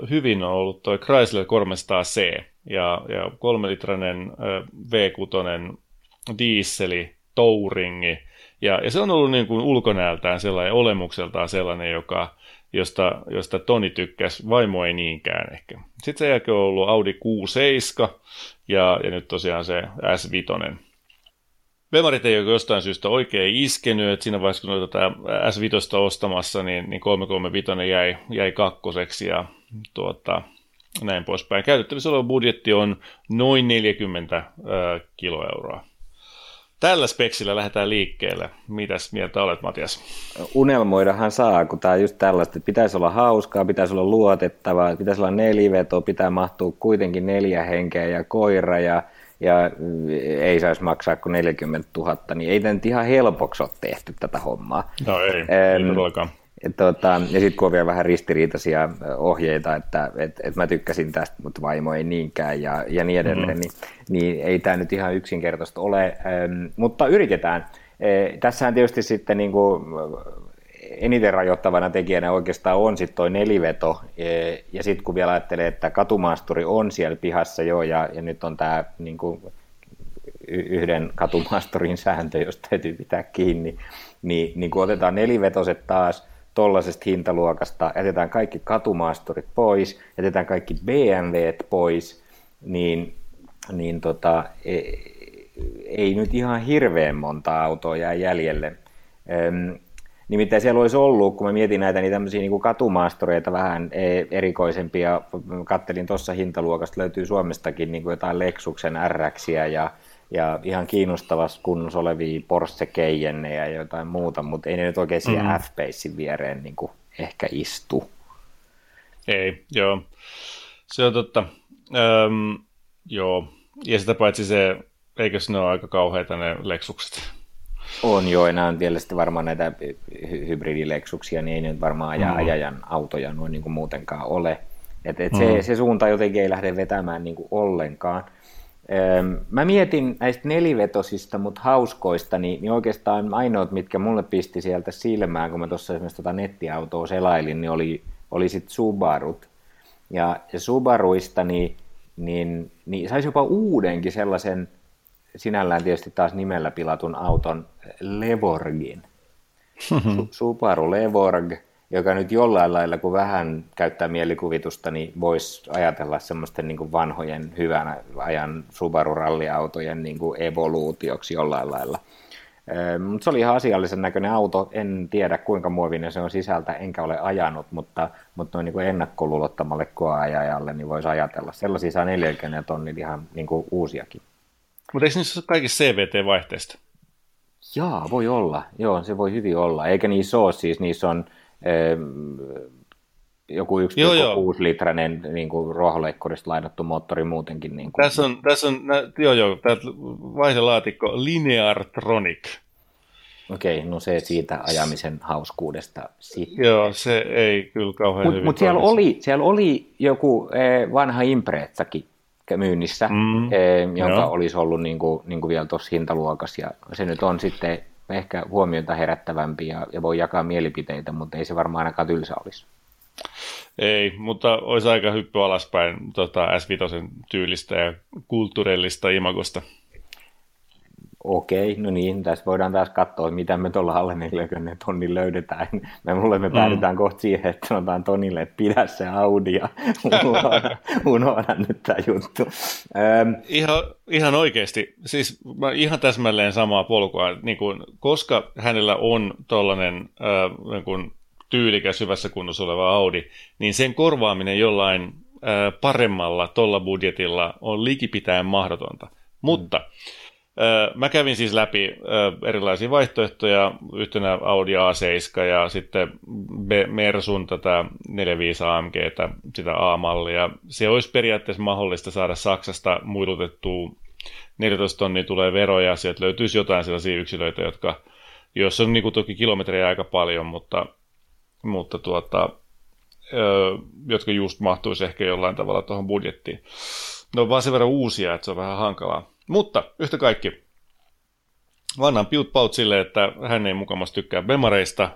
hyvin on ollut tuo Chrysler 300C, ja, ja kolmelitrainen äh, V6 dieseli, touringi, ja, ja se on ollut niin kuin ulkonäöltään sellainen, olemukseltaan sellainen, joka, josta, josta Toni tykkäsi, vaimo ei niinkään ehkä. Sitten sen jälkeen on ollut Audi Q7 ja, ja nyt tosiaan se S5. Bemarit ei ole jostain syystä oikein iskenyt, että siinä vaiheessa kun tätä S5 ostamassa, niin, niin 335 jäi, jäi kakkoseksi ja tuota, näin poispäin. Käytettävissä oleva budjetti on noin 40 äh, kiloeuroa. Tällä speksillä lähdetään liikkeelle. Mitäs mieltä olet, Matias? Unelmoidahan saa, kun tämä on just tällaista, että pitäisi olla hauskaa, pitäisi olla luotettavaa, pitäisi olla neliveto, pitää mahtua kuitenkin neljä henkeä ja koira ja, ja ei saisi maksaa kuin 40 000, niin ei tämä nyt ihan helpoksi ole tehty tätä hommaa. No ei, ähm, ei todellakaan. Tota, ja sitten kun on vielä vähän ristiriitaisia ohjeita, että et, et mä tykkäsin tästä, mutta vaimo ei niinkään ja, ja niin edelleen, mm-hmm. niin, niin ei tämä nyt ihan yksinkertaista ole, ähm, mutta yritetään. E, tässähän tietysti sitten niin kuin, eniten rajoittavana tekijänä oikeastaan on sitten toi neliveto, e, ja sitten kun vielä ajattelee, että katumaasturi on siellä pihassa jo, ja, ja nyt on tämä niin kuin, yhden katumaasturin sääntö, josta täytyy pitää kiinni, niin, niin kun otetaan nelivetoset taas, tollaisesta hintaluokasta, jätetään kaikki katumaasturit pois, jätetään kaikki BMW pois, niin, niin tota, ei, ei nyt ihan hirveän monta autoa jää jäljelle. Öm, nimittäin siellä olisi ollut, kun mä mietin näitä niin tämmöisiä niin katumaastureita vähän e, erikoisempia, kattelin tuossa hintaluokasta, löytyy Suomestakin niin kuin jotain Lexuksen RXiä ja ja ihan kiinnostavassa kunnossa olevia Porsche Cayenne ja jotain muuta, mutta ei ne nyt oikein siihen mm. F-Pacein viereen niin kuin ehkä istu. Ei, joo. Se on totta. Öm, joo. Ja sitä paitsi se, eikö ne ole aika kauheita ne Lexukset? On joo, enää on tietysti varmaan näitä hybridileksuksia, niin ei nyt varmaan aja, mm. ajajan autoja noin niin kuin muutenkaan ole. Et, et mm. se, se suunta jotenkin ei lähde vetämään niin kuin ollenkaan. Mä mietin näistä nelivetosista, mutta hauskoista, niin, niin oikeastaan ainoat, mitkä mulle pisti sieltä silmään, kun mä tuossa esimerkiksi tota nettiautoa selailin, niin oli, oli sit Subarut. Ja, ja Subaruista niin, niin, niin saisi jopa uudenkin sellaisen, sinällään tietysti taas nimellä pilatun auton, Levorgin. Subaru Levorg – joka nyt jollain lailla, kun vähän käyttää mielikuvitusta, niin voisi ajatella semmoisten niin kuin vanhojen hyvän ajan Subaru-ralliautojen niin kuin evoluutioksi jollain lailla. Mutta se oli ihan asiallisen näköinen auto. En tiedä kuinka muovinen se on sisältä, enkä ole ajanut, mutta, mutta noin niin kuin ennakkoluulottamalle koeajajalle niin voisi ajatella. Sellaisia saa 40 tonnin ihan niin kuin uusiakin. Mutta eikö niissä ole kaikissa CVT-vaihteista? Jaa, voi olla. Joo, se voi hyvin olla. Eikä niissä ole, siis niissä on joku 1,6 litrainen niin kuin ruohonleikkurista lainattu moottori muutenkin. Niin kuin. Tässä on, tässä on joo joo, vaihdelaatikko Lineartronic. Okei, okay, no se siitä ajamisen hauskuudesta sitten. Joo, se ei kyllä kauhean Mut, Mutta siellä oli, siellä oli joku eh, vanha Impreetsakin myynnissä, mm, eh, joka joo. olisi ollut niin kuin, niin kuin vielä tuossa hintaluokassa, ja se nyt on sitten ehkä huomiota herättävämpi ja, ja voi jakaa mielipiteitä, mutta ei se varmaan ainakaan tylsä olisi. Ei, mutta olisi aika hyppy alaspäin tota S5 tyylistä ja kulttuurillista imagosta. Okei, no niin, tässä voidaan taas katsoa, mitä me tuolla alle 40 tonnin löydetään. Me mulle me päädytään mm. kohta siihen, että sanotaan Tonille, että pidä se Audi ja unohda, unohda nyt tämä juttu. Öm. Ihan, ihan oikeasti, siis mä ihan täsmälleen samaa polkua, niin kun, koska hänellä on tuollainen äh, niin kun tyylikäs hyvässä kunnossa oleva Audi, niin sen korvaaminen jollain äh, paremmalla tuolla budjetilla on likipitäen mahdotonta. Mutta mm Mä kävin siis läpi erilaisia vaihtoehtoja, yhtenä Audi A7 ja sitten Mersun tätä 45 AMG, sitä A-mallia. Se olisi periaatteessa mahdollista saada Saksasta muilutettua 14 tonnia tulee veroja, sieltä löytyisi jotain sellaisia yksilöitä, jotka, joissa on niin kuin toki kilometrejä aika paljon, mutta, mutta tuota, jotka just mahtuisi ehkä jollain tavalla tuohon budjettiin. Ne on vaan sen verran uusia, että se on vähän hankalaa. Mutta yhtä kaikki, vannan piut paut sille, että hän ei mukamassa tykkää bemareista,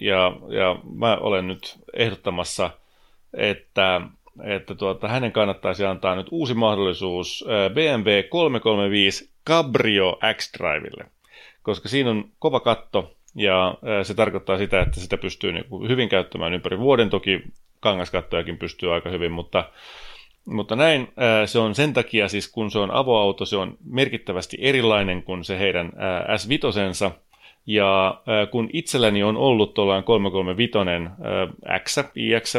ja, ja mä olen nyt ehdottamassa, että, että tuota, hänen kannattaisi antaa nyt uusi mahdollisuus BMW 335 Cabrio X-Drivelle, koska siinä on kova katto, ja se tarkoittaa sitä, että sitä pystyy niin hyvin käyttämään ympäri vuoden, toki kangaskattojakin pystyy aika hyvin, mutta mutta näin se on sen takia, siis kun se on avoauto, se on merkittävästi erilainen kuin se heidän S5, ja kun itselläni on ollut tuollainen 335 X, iX,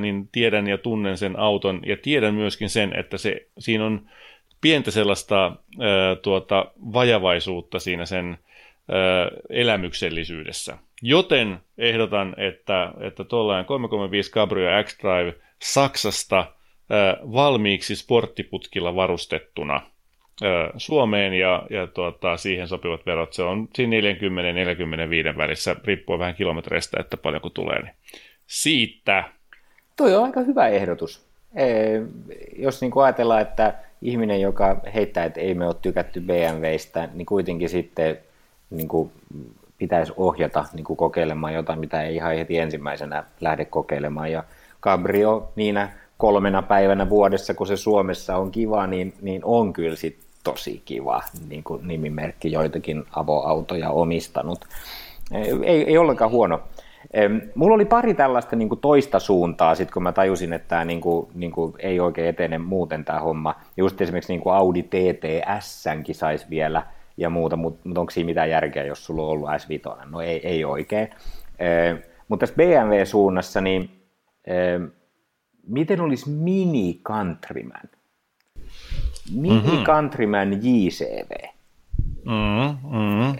niin tiedän ja tunnen sen auton ja tiedän myöskin sen, että se, siinä on pientä sellaista tuota, vajavaisuutta siinä sen elämyksellisyydessä. Joten ehdotan, että, että tuollainen 335 Cabrio X-Drive Saksasta – valmiiksi sporttiputkilla varustettuna Suomeen ja, ja tuota, siihen sopivat verot. Se on siinä 40-45 välissä, riippuen vähän kilometreistä, että paljonko tulee. Niin siitä. Tuo on aika hyvä ehdotus. Jos niin ajatellaan, että ihminen, joka heittää, että ei me ole tykätty BMWistä, niin kuitenkin sitten niin kuin pitäisi ohjata niin kuin kokeilemaan jotain, mitä ei ihan heti ensimmäisenä lähde kokeilemaan. Ja Cabrio niinä kolmena päivänä vuodessa, kun se Suomessa on kiva, niin, niin on kyllä sit tosi kiva, niin kuin nimimerkki joitakin avoautoja omistanut. Ei, ei ollenkaan huono. Mulla oli pari tällaista niin kuin toista suuntaa, sit kun mä tajusin, että tämä niin kuin, niin kuin ei oikein etene muuten tämä homma. Just esimerkiksi niin kuin Audi TTS-kin saisi vielä ja muuta, mutta onko siinä mitään järkeä, jos sulla on ollut S5? No ei, ei oikein. Mutta tässä BMW-suunnassa, niin miten olisi Mini Countryman? Mini mm-hmm. Countryman JCV. Mm-hmm. mm-hmm.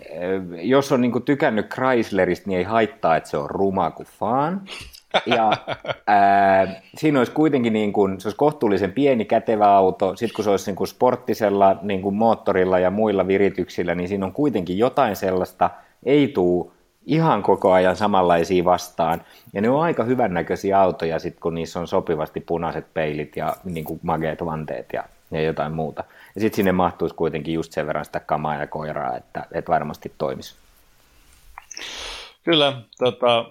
Jos on niin tykännyt Chryslerista, niin ei haittaa, että se on ruma kuin faan. Ja ää, siinä olisi kuitenkin niin kuin, se olisi kohtuullisen pieni kätevä auto. Sitten kun se olisi niin kuin sporttisella niin kuin moottorilla ja muilla virityksillä, niin siinä on kuitenkin jotain sellaista, ei tule ihan koko ajan samanlaisia vastaan. Ja ne on aika hyvännäköisiä autoja, sit, kun niissä on sopivasti punaiset peilit ja niin kuin mageet vanteet ja, ja jotain muuta. Ja sitten sinne mahtuisi kuitenkin just sen verran sitä kamaa ja koiraa, että, että varmasti toimisi. Kyllä, tota,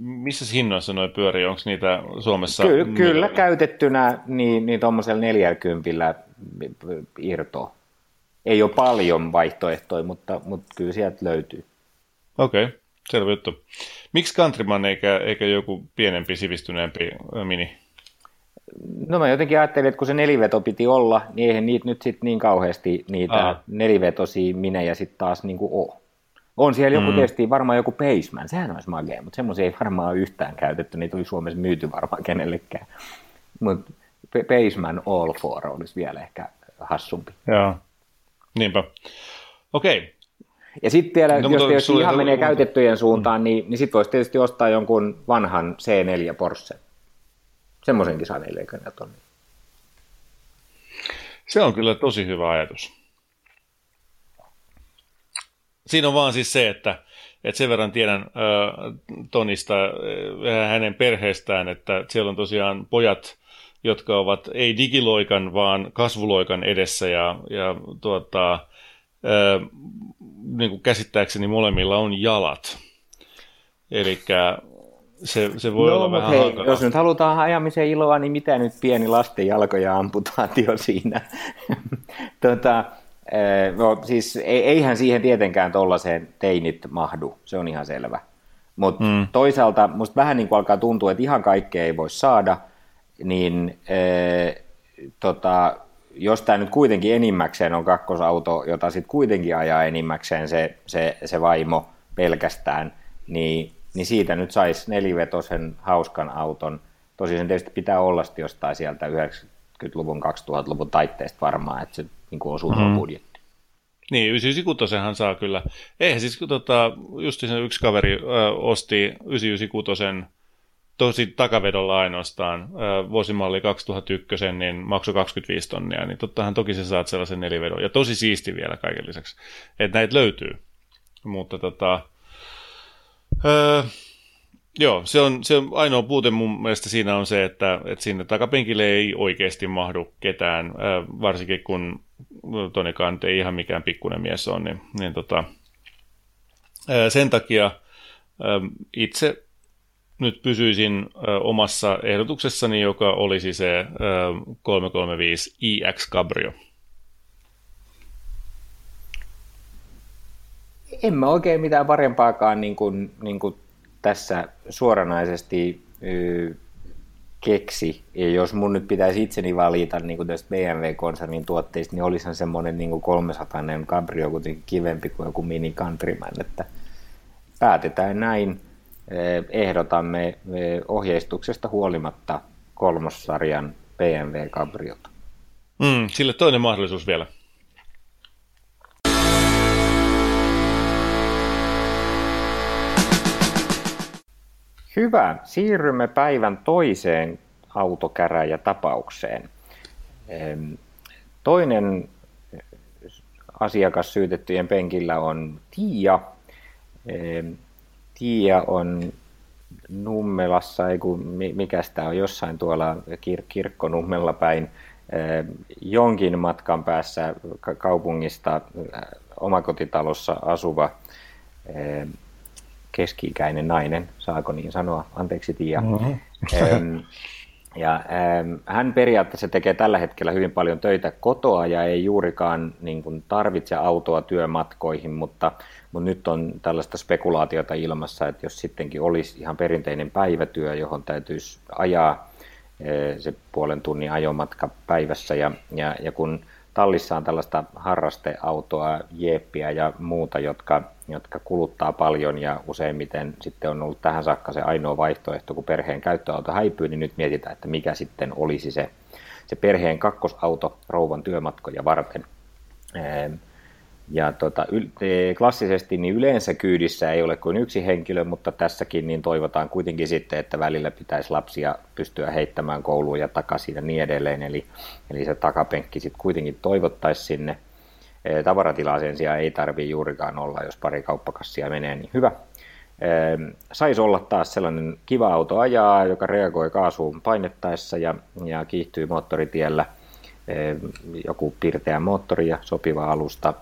missä hinnoissa noin pyörii? Onko niitä Suomessa? Ky- kyllä, käytettynä niin, niin tuommoisella 40 irto. Ei ole paljon vaihtoehtoja, mutta, mutta kyllä sieltä löytyy. Okei, okay, selvä juttu. Miksi Countryman eikä, eikä joku pienempi, sivistyneempi mini? No mä jotenkin ajattelin, että kun se neliveto piti olla, niin eihän niitä nyt sitten niin kauheasti niitä Aa. nelivetosia minejä sitten taas niin kuin ole. On siellä joku mm. tietysti varmaan joku Paceman, sehän olisi magea, mutta semmoisia ei varmaan ole yhtään käytetty, niitä oli Suomessa myyty varmaan kenellekään. Mutta Paceman All Four olisi vielä ehkä hassumpi. Joo, niinpä. Okei, ja sitten vielä, no, jos, jos ihan menee mutta... käytettyjen suuntaan, mm. niin, niin sitten voisi tietysti ostaa jonkun vanhan C4 Porsche. Semmoisenkin saa 40 tonnia. Se on kyllä tosi hyvä ajatus. Siinä on vaan siis se, että, että sen verran tiedän äh, Tonista ja äh, hänen perheestään, että siellä on tosiaan pojat, jotka ovat ei digiloikan, vaan kasvuloikan edessä ja, ja tuota, niin kuin käsittääkseni molemmilla on jalat. Eli se, se voi no, olla vähän hei. Jos nyt halutaan ajamisen iloa, niin mitä nyt pieni lasten jalkoja amputaatio siinä? tota, no, siis eihän siihen tietenkään tuollaiseen teinit mahdu, se on ihan selvä. Mutta mm. toisaalta musta vähän niin kuin alkaa tuntua, että ihan kaikkea ei voi saada, niin e, tota, jos tämä nyt kuitenkin enimmäkseen on kakkosauto, jota sitten kuitenkin ajaa enimmäkseen se, se, se vaimo pelkästään, niin, niin siitä nyt saisi nelivetosen hauskan auton. Tosi sen tietysti pitää olla jostain sieltä 90-luvun, 2000-luvun taitteesta varmaan, että se niin kuin osuu mm. budjetti. Niin, 996 saa kyllä. Eihän siis, tota, just sen yksi kaveri ö, osti 996 tosi takavedolla ainoastaan vuosimalli 2001, niin maksoi 25 tonnia, niin tottahan toki sä saat sellaisen nelivedon. Ja tosi siisti vielä kaiken lisäksi, että näitä löytyy. Mutta tota, öö, joo, se on, se on ainoa puute mun mielestä siinä on se, että, että sinne takapenkille ei oikeasti mahdu ketään, öö, varsinkin kun Tonikaan ei ihan mikään pikkuinen mies on, niin, niin tota, sen takia itse nyt pysyisin omassa ehdotuksessani, joka olisi se 335 iX Cabrio. En mä oikein mitään parempaakaan niin kuin, niin kuin tässä suoranaisesti keksi. Ja jos mun nyt pitäisi itseni valita niin kuin tästä BMW-konsernin tuotteista, niin olisihan semmoinen niin kuin 300 Cabrio kuitenkin kivempi kuin joku Mini Countryman. Että päätetään näin. Ehdotamme ohjeistuksesta huolimatta kolmossarjan BMW Cabriota. Mm, sille toinen mahdollisuus vielä. Hyvä. Siirrymme päivän toiseen autokäräjätapaukseen. Toinen asiakas syytettyjen penkillä on Tiia. Tiia on Nummelassa, ei kun mikä tämä on, jossain tuolla kir- kirkkonummella päin, jonkin matkan päässä kaupungista omakotitalossa asuva keski-ikäinen nainen, saako niin sanoa, anteeksi Tiia. Mm-hmm. Ja ähm, hän periaatteessa tekee tällä hetkellä hyvin paljon töitä kotoa ja ei juurikaan niin kuin, tarvitse autoa työmatkoihin, mutta, mutta nyt on tällaista spekulaatiota ilmassa, että jos sittenkin olisi ihan perinteinen päivätyö, johon täytyisi ajaa se puolen tunnin ajomatka päivässä ja, ja, ja kun tallissa on tällaista harrasteautoa, jeppiä ja muuta, jotka, jotka kuluttaa paljon ja useimmiten sitten on ollut tähän saakka se ainoa vaihtoehto, kun perheen käyttöauto häipyy, niin nyt mietitään, että mikä sitten olisi se, se perheen kakkosauto rouvan työmatkoja varten. Ja tota, e, klassisesti niin yleensä kyydissä ei ole kuin yksi henkilö, mutta tässäkin niin toivotaan kuitenkin sitten, että välillä pitäisi lapsia pystyä heittämään kouluun ja takaisin ja niin edelleen. Eli, eli se takapenkki sitten kuitenkin toivottaisi sinne. Tavaratilaa sen sijaan ei tarvitse juurikaan olla, jos pari kauppakassia menee, niin hyvä. Saisi olla taas sellainen kiva auto ajaa, joka reagoi kaasuun painettaessa ja, ja kiihtyy moottoritiellä. Joku pirteä moottori ja sopiva alusta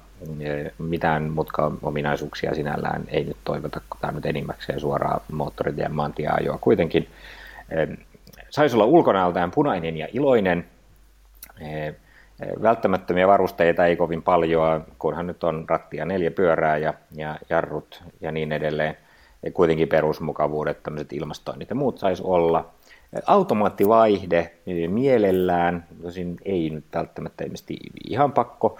mitään mutka ominaisuuksia sinällään ei nyt toivota, kun tämä nyt enimmäkseen suoraan moottoritien maantieajoa kuitenkin. Saisi olla ulkonäöltään punainen ja iloinen. Välttämättömiä varusteita ei kovin paljon, kunhan nyt on rattia neljä pyörää ja, ja jarrut ja niin edelleen. Ja kuitenkin perusmukavuudet, tämmöiset ilmastoinnit ja muut saisi olla. Automaattivaihde mielellään, tosin ei nyt välttämättä ihan pakko.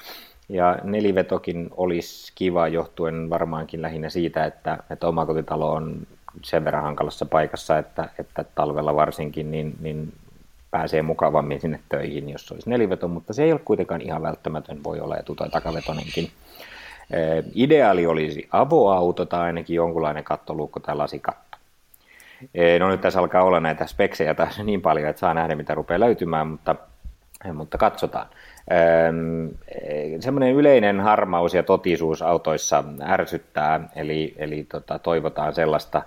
Ja nelivetokin olisi kiva johtuen varmaankin lähinnä siitä, että, että omakotitalo on sen verran hankalassa paikassa, että, että talvella varsinkin niin, niin pääsee mukavammin sinne töihin, jos olisi neliveto, mutta se ei ole kuitenkaan ihan välttämätön, voi olla etu- tai takavetonenkin. Ideaali olisi avoauto tai ainakin jonkunlainen kattoluukko tai lasikatto. No nyt tässä alkaa olla näitä speksejä taas niin paljon, että saa nähdä mitä rupeaa löytymään, mutta, mutta katsotaan. Semmoinen yleinen harmaus ja totisuus autoissa ärsyttää, eli, eli tota, toivotaan sellaista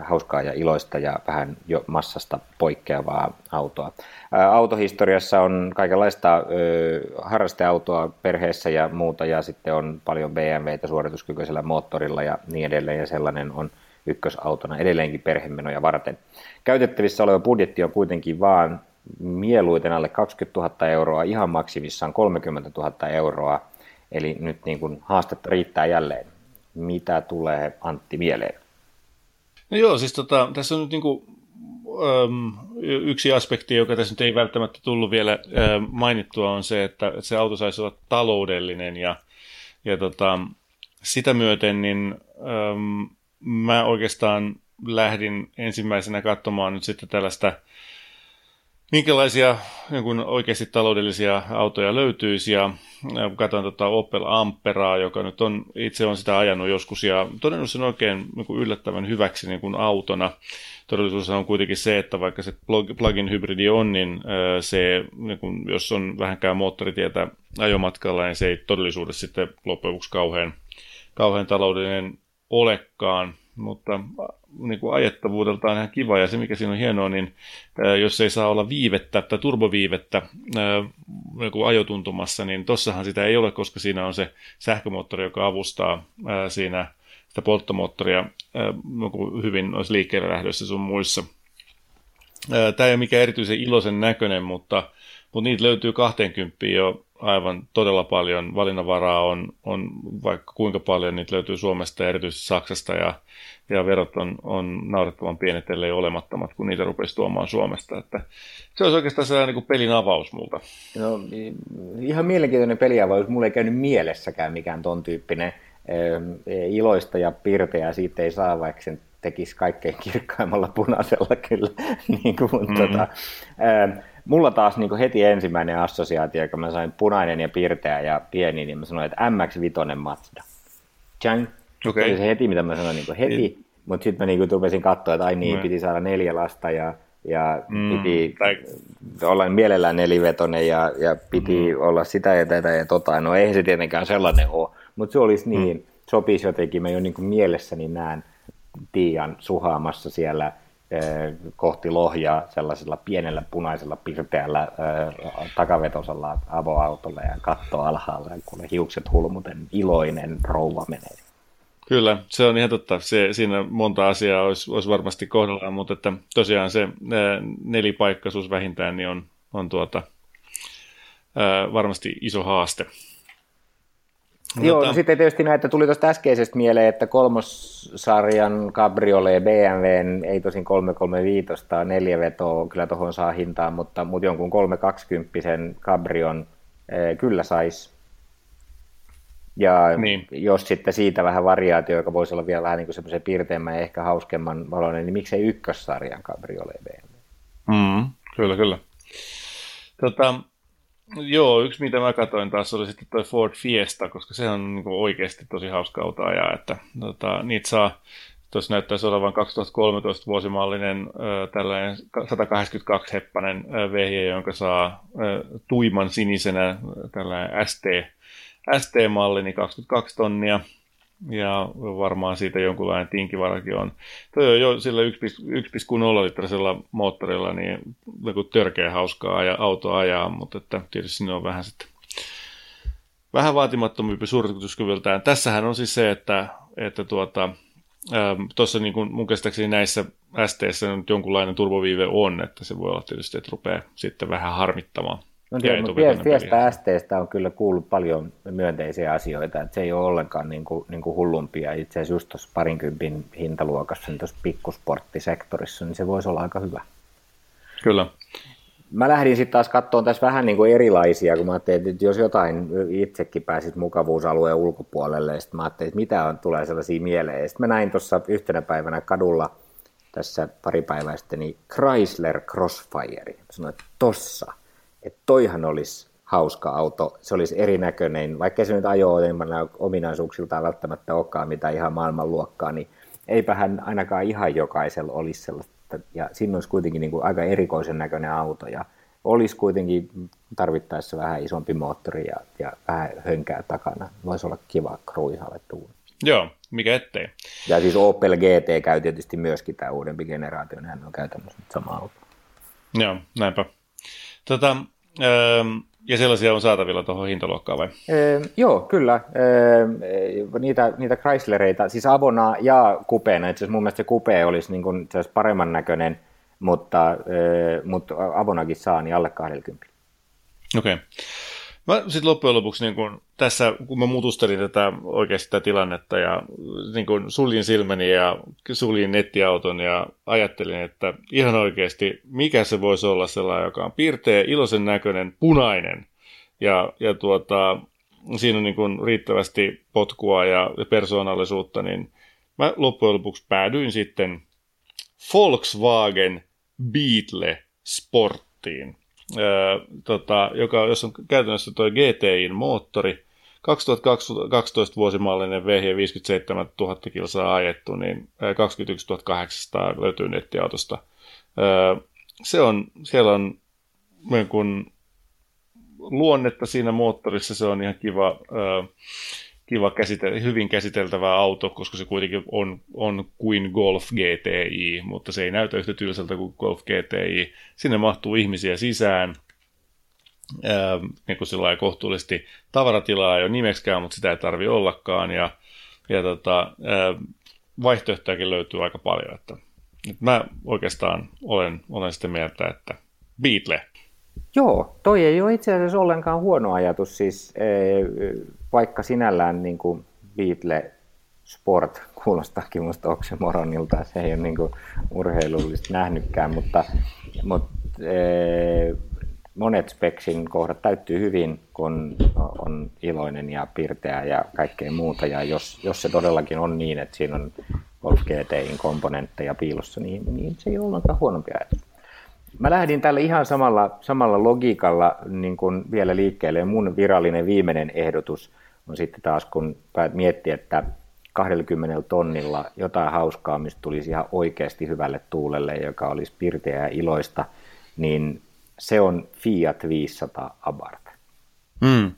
hauskaa ja iloista ja vähän jo massasta poikkeavaa autoa. Autohistoriassa on kaikenlaista harrasteautoa perheessä ja muuta, ja sitten on paljon BMWtä suorituskykyisellä moottorilla ja niin edelleen, ja sellainen on ykkösautona edelleenkin perhemenoja varten. Käytettävissä oleva budjetti on kuitenkin vaan mieluiten alle 20 000 euroa, ihan maksimissaan 30 000 euroa. Eli nyt niin kuin haastetta riittää jälleen. Mitä tulee Antti mieleen? No joo, siis tota, tässä on nyt niin kuin, äm, yksi aspekti, joka tässä nyt ei välttämättä tullut vielä äm, mainittua, on se, että se auto saisi olla taloudellinen ja, ja tota, sitä myöten niin äm, mä oikeastaan lähdin ensimmäisenä katsomaan nyt sitten tällaista minkälaisia niin oikeasti taloudellisia autoja löytyisi ja katsoin tota Opel Amperaa, joka nyt on, itse on sitä ajanut joskus ja todennut sen oikein niin kuin yllättävän hyväksi niin kuin autona. Todellisuus on kuitenkin se, että vaikka se plug-in hybridi on, niin se, niin kuin, jos on vähänkään moottoritietä ajomatkalla, niin se ei todellisuudessa sitten loppujen lopuksi kauhean, kauhean taloudellinen olekaan mutta niin kuin ajettavuudeltaan ihan kiva, ja se mikä siinä on hienoa, niin jos ei saa olla viivettä tai turboviivettä joku ajotuntumassa, niin tossahan sitä ei ole, koska siinä on se sähkömoottori, joka avustaa ää, siinä sitä polttomoottoria ää, hyvin noissa liikkeellä lähdöissä sun muissa. Tämä ei ole mikään erityisen iloisen näköinen, mutta, mutta niitä löytyy 20 jo aivan todella paljon. Valinnanvaraa on, on vaikka kuinka paljon, niitä löytyy Suomesta ja erityisesti Saksasta ja, ja verot on, on naurettavan pienet, ellei olemattomat, kun niitä rupesi tuomaan Suomesta. Että se olisi oikeastaan sellainen niin pelin avaus multa. No, ihan mielenkiintoinen peliavaus. Mulla ei käynyt mielessäkään mikään ton tyyppinen iloista ja pirteää siitä ei saa, vaikka sen tekisi kaikkein kirkkaimmalla punaisella kyllä. niin kuin, mm-hmm. tota, mulla taas niin heti ensimmäinen assosiaatio, kun mä sain punainen ja pirteä ja pieni, niin mä sanoin, että MX-5 Mazda. Chang. Okay. Se oli se heti, mitä mä sanoin niin heti, niin. mutta sitten mä niin rupesin katsoa, että ai niin, mm. piti saada neljä lasta ja, ja mm, piti tai... olla mielellään nelivetonen ja, ja piti mm. olla sitä ja tätä ja tota. No eihän se tietenkään sellainen ole, mutta se olisi niin, mm. sopisi jotenkin, mä jo niin mielessäni näen Tiian suhaamassa siellä kohti Lohjaa sellaisella pienellä punaisella pirteällä takavetosella avoautolla ja katto alhaalla kun hiukset hulmuten iloinen rouva menee. Kyllä, se on ihan totta. Se, siinä monta asiaa olisi, olisi varmasti kohdallaan, mutta että tosiaan se nelipaikkaisuus vähintään niin on, on tuota, ää, varmasti iso haaste. Joo, Mutta... no sitten tietysti näitä tuli tuosta äskeisestä mieleen, että kolmossarjan Cabriolet BMW ei tosin 335 neljä vetoa kyllä tuohon saa hintaa, mutta, mutta jonkun 320 Cabrion eh, kyllä saisi. Ja niin. jos sitten siitä vähän variaatio, joka voisi olla vielä vähän niin kuin semmoisen piirteemmän ja ehkä hauskemman valoinen, niin miksei ykkössarjan Cabriolet BMW? Mm, kyllä, kyllä. Tota, Joo, yksi mitä mä katsoin taas oli sitten toi Ford Fiesta, koska se on niin oikeasti tosi hauska auto ajaa, että tota, niitä saa, tuossa näyttäisi olevan 2013 vuosimallinen äh, tällainen 182 heppanen äh, vehje, jonka saa äh, tuiman sinisenä tällainen ST, ST-malli, niin 22 tonnia, ja varmaan siitä jonkunlainen tinkivarakin on. Toi on jo sillä 1,0 litrasella moottorilla niin joku törkeä hauskaa ja auto ajaa, mutta että tietysti sinne on vähän sitten vähän vaatimattomampi suorituskyvyltään. Tässähän on siis se, että, että tuota, tuossa niin kuin mun käsittääkseni näissä STissä nyt jonkunlainen turboviive on, että se voi olla tietysti, että rupeaa sitten vähän harmittamaan. No, tiedä, mutta Fiesta STstä on kyllä kuullut paljon myönteisiä asioita, että se ei ole ollenkaan niin kuin, niin kuin hullumpia. Itse asiassa just tuossa parinkympin hintaluokassa, niin tuossa pikkusporttisektorissa, niin se voisi olla aika hyvä. Kyllä. Mä lähdin sitten taas katsomaan tässä vähän niin kuin erilaisia, kun mä ajattelin, että jos jotain itsekin pääsit mukavuusalueen ulkopuolelle, sitten mä ajattelin, että mitä on, tulee sellaisia mieleen. Sitten mä näin tuossa yhtenä päivänä kadulla tässä pari päivää sitten, niin Chrysler Crossfire. Sanoin, että tossa että toihan olisi hauska auto, se olisi erinäköinen, vaikka se nyt ajo ominaisuuksiltaan välttämättä olekaan mitä ihan maailmanluokkaa, niin eipähän ainakaan ihan jokaisella olisi sellaista, ja siinä olisi kuitenkin niin kuin aika erikoisen näköinen auto, ja olisi kuitenkin tarvittaessa vähän isompi moottori ja, ja vähän hönkää takana. Voisi olla kiva kruisalle tuun. Joo, mikä ettei. Ja siis Opel GT käy tietysti myöskin tämä uudempi generaatio, hän on käytännössä sama auto. Joo, näinpä. Tota, öö, ja sellaisia on saatavilla tuohon hintaluokkaan vai? Öö, joo, kyllä. Öö, niitä, niitä Chryslereita, siis Avona ja Kupeena, itse asiassa mun mielestä se Kupe olisi niin kuin, se paremman näköinen, mutta, öö, mutta Avonakin saa niin alle 20. Okei. Okay. Mä sitten loppujen lopuksi niin kun tässä, kun mä mutustelin tätä oikeasti tätä tilannetta ja niin kun suljin silmäni ja suljin nettiauton ja ajattelin, että ihan oikeasti mikä se voisi olla sellainen, joka on piirteä, iloisen näköinen, punainen. Ja, ja tuota, siinä on niin kun riittävästi potkua ja persoonallisuutta, niin mä loppujen lopuksi päädyin sitten Volkswagen Beetle Sporttiin tota, joka, jos on käytännössä tuo GTIn moottori, 2012 vuosimallinen vehje 57 000 kilsaa ajettu, niin 21 800 löytyy nettiautosta. Se on, siellä on niin kun, luonnetta siinä moottorissa, se on ihan kiva kiva käsite- hyvin käsiteltävä auto, koska se kuitenkin on, on kuin Golf GTI, mutta se ei näytä yhtä tylsältä kuin Golf GTI. Sinne mahtuu ihmisiä sisään. ää, niin kuin sillä kohtuullisesti tavaratilaa jo nimeksikään, mutta sitä ei tarvi ollakaan. Ja, ja tota, ää, vaihtoehtojakin löytyy aika paljon. Että, että mä oikeastaan olen, olen sitä mieltä, että Beatle. Joo, toi ei ole itse asiassa ollenkaan huono ajatus. Siis, vaikka sinällään niin kuin Beatle Sport kuulostaakin minusta oksymoronilta, se ei ole niin kuin urheilullisesti nähnytkään, mutta, mutta monet speksin kohdat täyttyy hyvin, kun on iloinen ja pirteä ja kaikkea muuta. Ja jos, jos se todellakin on niin, että siinä on Golf GTIin komponentteja piilossa, niin, niin se ei ole ollenkaan huonompi ajatus. Mä lähdin tällä ihan samalla, samalla logiikalla niin kuin vielä liikkeelle. Mun virallinen viimeinen ehdotus on sitten taas, kun miettiä, että 20 tonnilla jotain hauskaa, mistä tulisi ihan oikeasti hyvälle tuulelle, joka olisi pirteä ja iloista, niin se on Fiat 500 Abarth. Mm.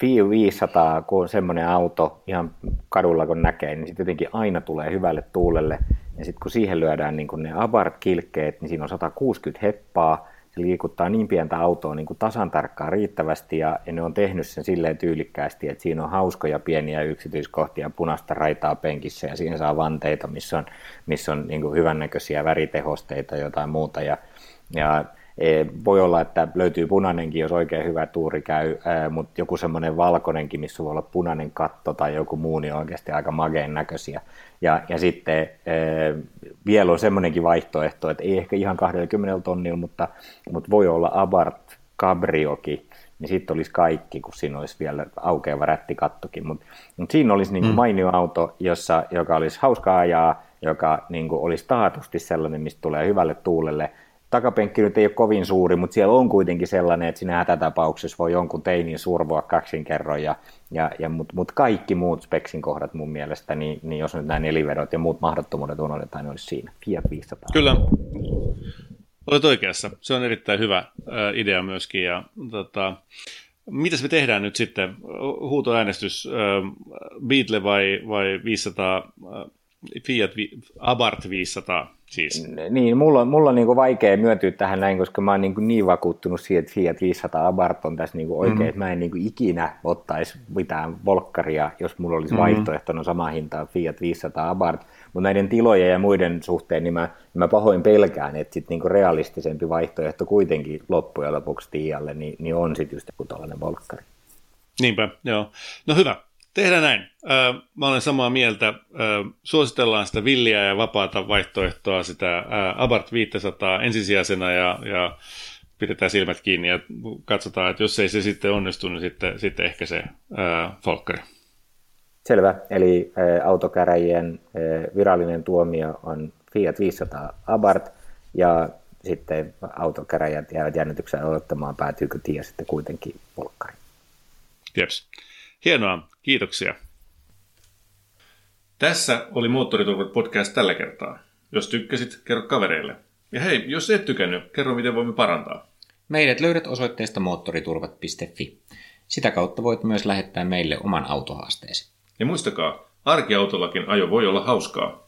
Fiat 500, kun on semmoinen auto ihan kadulla kun näkee, niin sitten jotenkin aina tulee hyvälle tuulelle. Ja sitten kun siihen lyödään niin kun ne Abarth-kilkeet, niin siinä on 160 heppaa, liikuttaa niin pientä autoa niin kuin tasan tarkkaan riittävästi ja, ja ne on tehnyt sen silleen tyylikkäästi, että siinä on hauskoja pieniä yksityiskohtia, punaista raitaa penkissä ja siinä saa vanteita, missä on, missä on niin kuin hyvännäköisiä väritehosteita ja jotain muuta ja, ja e, voi olla, että löytyy punainenkin, jos oikein hyvä tuuri käy, mutta joku semmoinen valkoinenkin, missä voi olla punainen katto tai joku muu, niin on oikeasti aika mageen näköisiä. Ja, ja sitten vielä on semmoinenkin vaihtoehto, että ei ehkä ihan 20 tonnilla, mutta, mutta voi olla Abarth Cabriokin, niin sitten olisi kaikki, kun siinä olisi vielä aukeava rättikattokin. Mutta mut siinä olisi niin kuin mm. mainio auto, jossa, joka olisi hauska ajaa, joka niin kuin olisi taatusti sellainen, mistä tulee hyvälle tuulelle, takapenkki nyt ei ole kovin suuri, mutta siellä on kuitenkin sellainen, että siinä hätätapauksessa voi jonkun teinin survoa kaksin kerran, ja, ja, ja mutta mut kaikki muut speksin kohdat mun mielestä, niin, niin jos nyt nämä nelivedot ja muut mahdottomuudet unohdetaan, niin olisi siinä. Fiat 500. Kyllä. Olet oikeassa. Se on erittäin hyvä ää, idea myöskin. Ja, tota, mitäs me tehdään nyt sitten? Huutoäänestys, ää, Beatle vai, vai 500, Fiat Abarth 500? Siis. Niin, mulla on, mulla on niin vaikea myöntyä tähän näin, koska mä oon niin, niin vakuuttunut siihen, että Fiat 500 Abarth on tässä niin oikein, mm-hmm. että mä en niin ikinä ottaisi mitään volkkaria, jos mulla olisi mm-hmm. vaihtoehtona sama hinta Fiat 500 Abarth. Mutta näiden tilojen ja muiden suhteen, niin mä, mä pahoin pelkään, että sit niin realistisempi vaihtoehto kuitenkin loppujen lopuksi Tialle, niin, niin on sitten just joku tällainen volkkari. Niinpä, joo. No hyvä. Tehdään näin. Mä olen samaa mieltä. Suositellaan sitä villiä ja vapaata vaihtoehtoa, sitä Abart 500 ensisijaisena ja, ja pidetään silmät kiinni ja katsotaan, että jos ei se sitten onnistu, niin sitten, sitten ehkä se folkkari. Selvä. Eli autokäräjien virallinen tuomio on Fiat 500 Abart ja sitten autokäräjät jäävät jännitykseen odottamaan, päätyykö tie sitten kuitenkin folkkari. Jeps. Hienoa, kiitoksia. Tässä oli Moottoriturvat podcast tällä kertaa. Jos tykkäsit, kerro kavereille. Ja hei, jos et tykännyt, kerro miten voimme parantaa. Meidät löydät osoitteesta moottoriturvat.fi. Sitä kautta voit myös lähettää meille oman autohaasteesi. Ja muistakaa, arkiautollakin ajo voi olla hauskaa.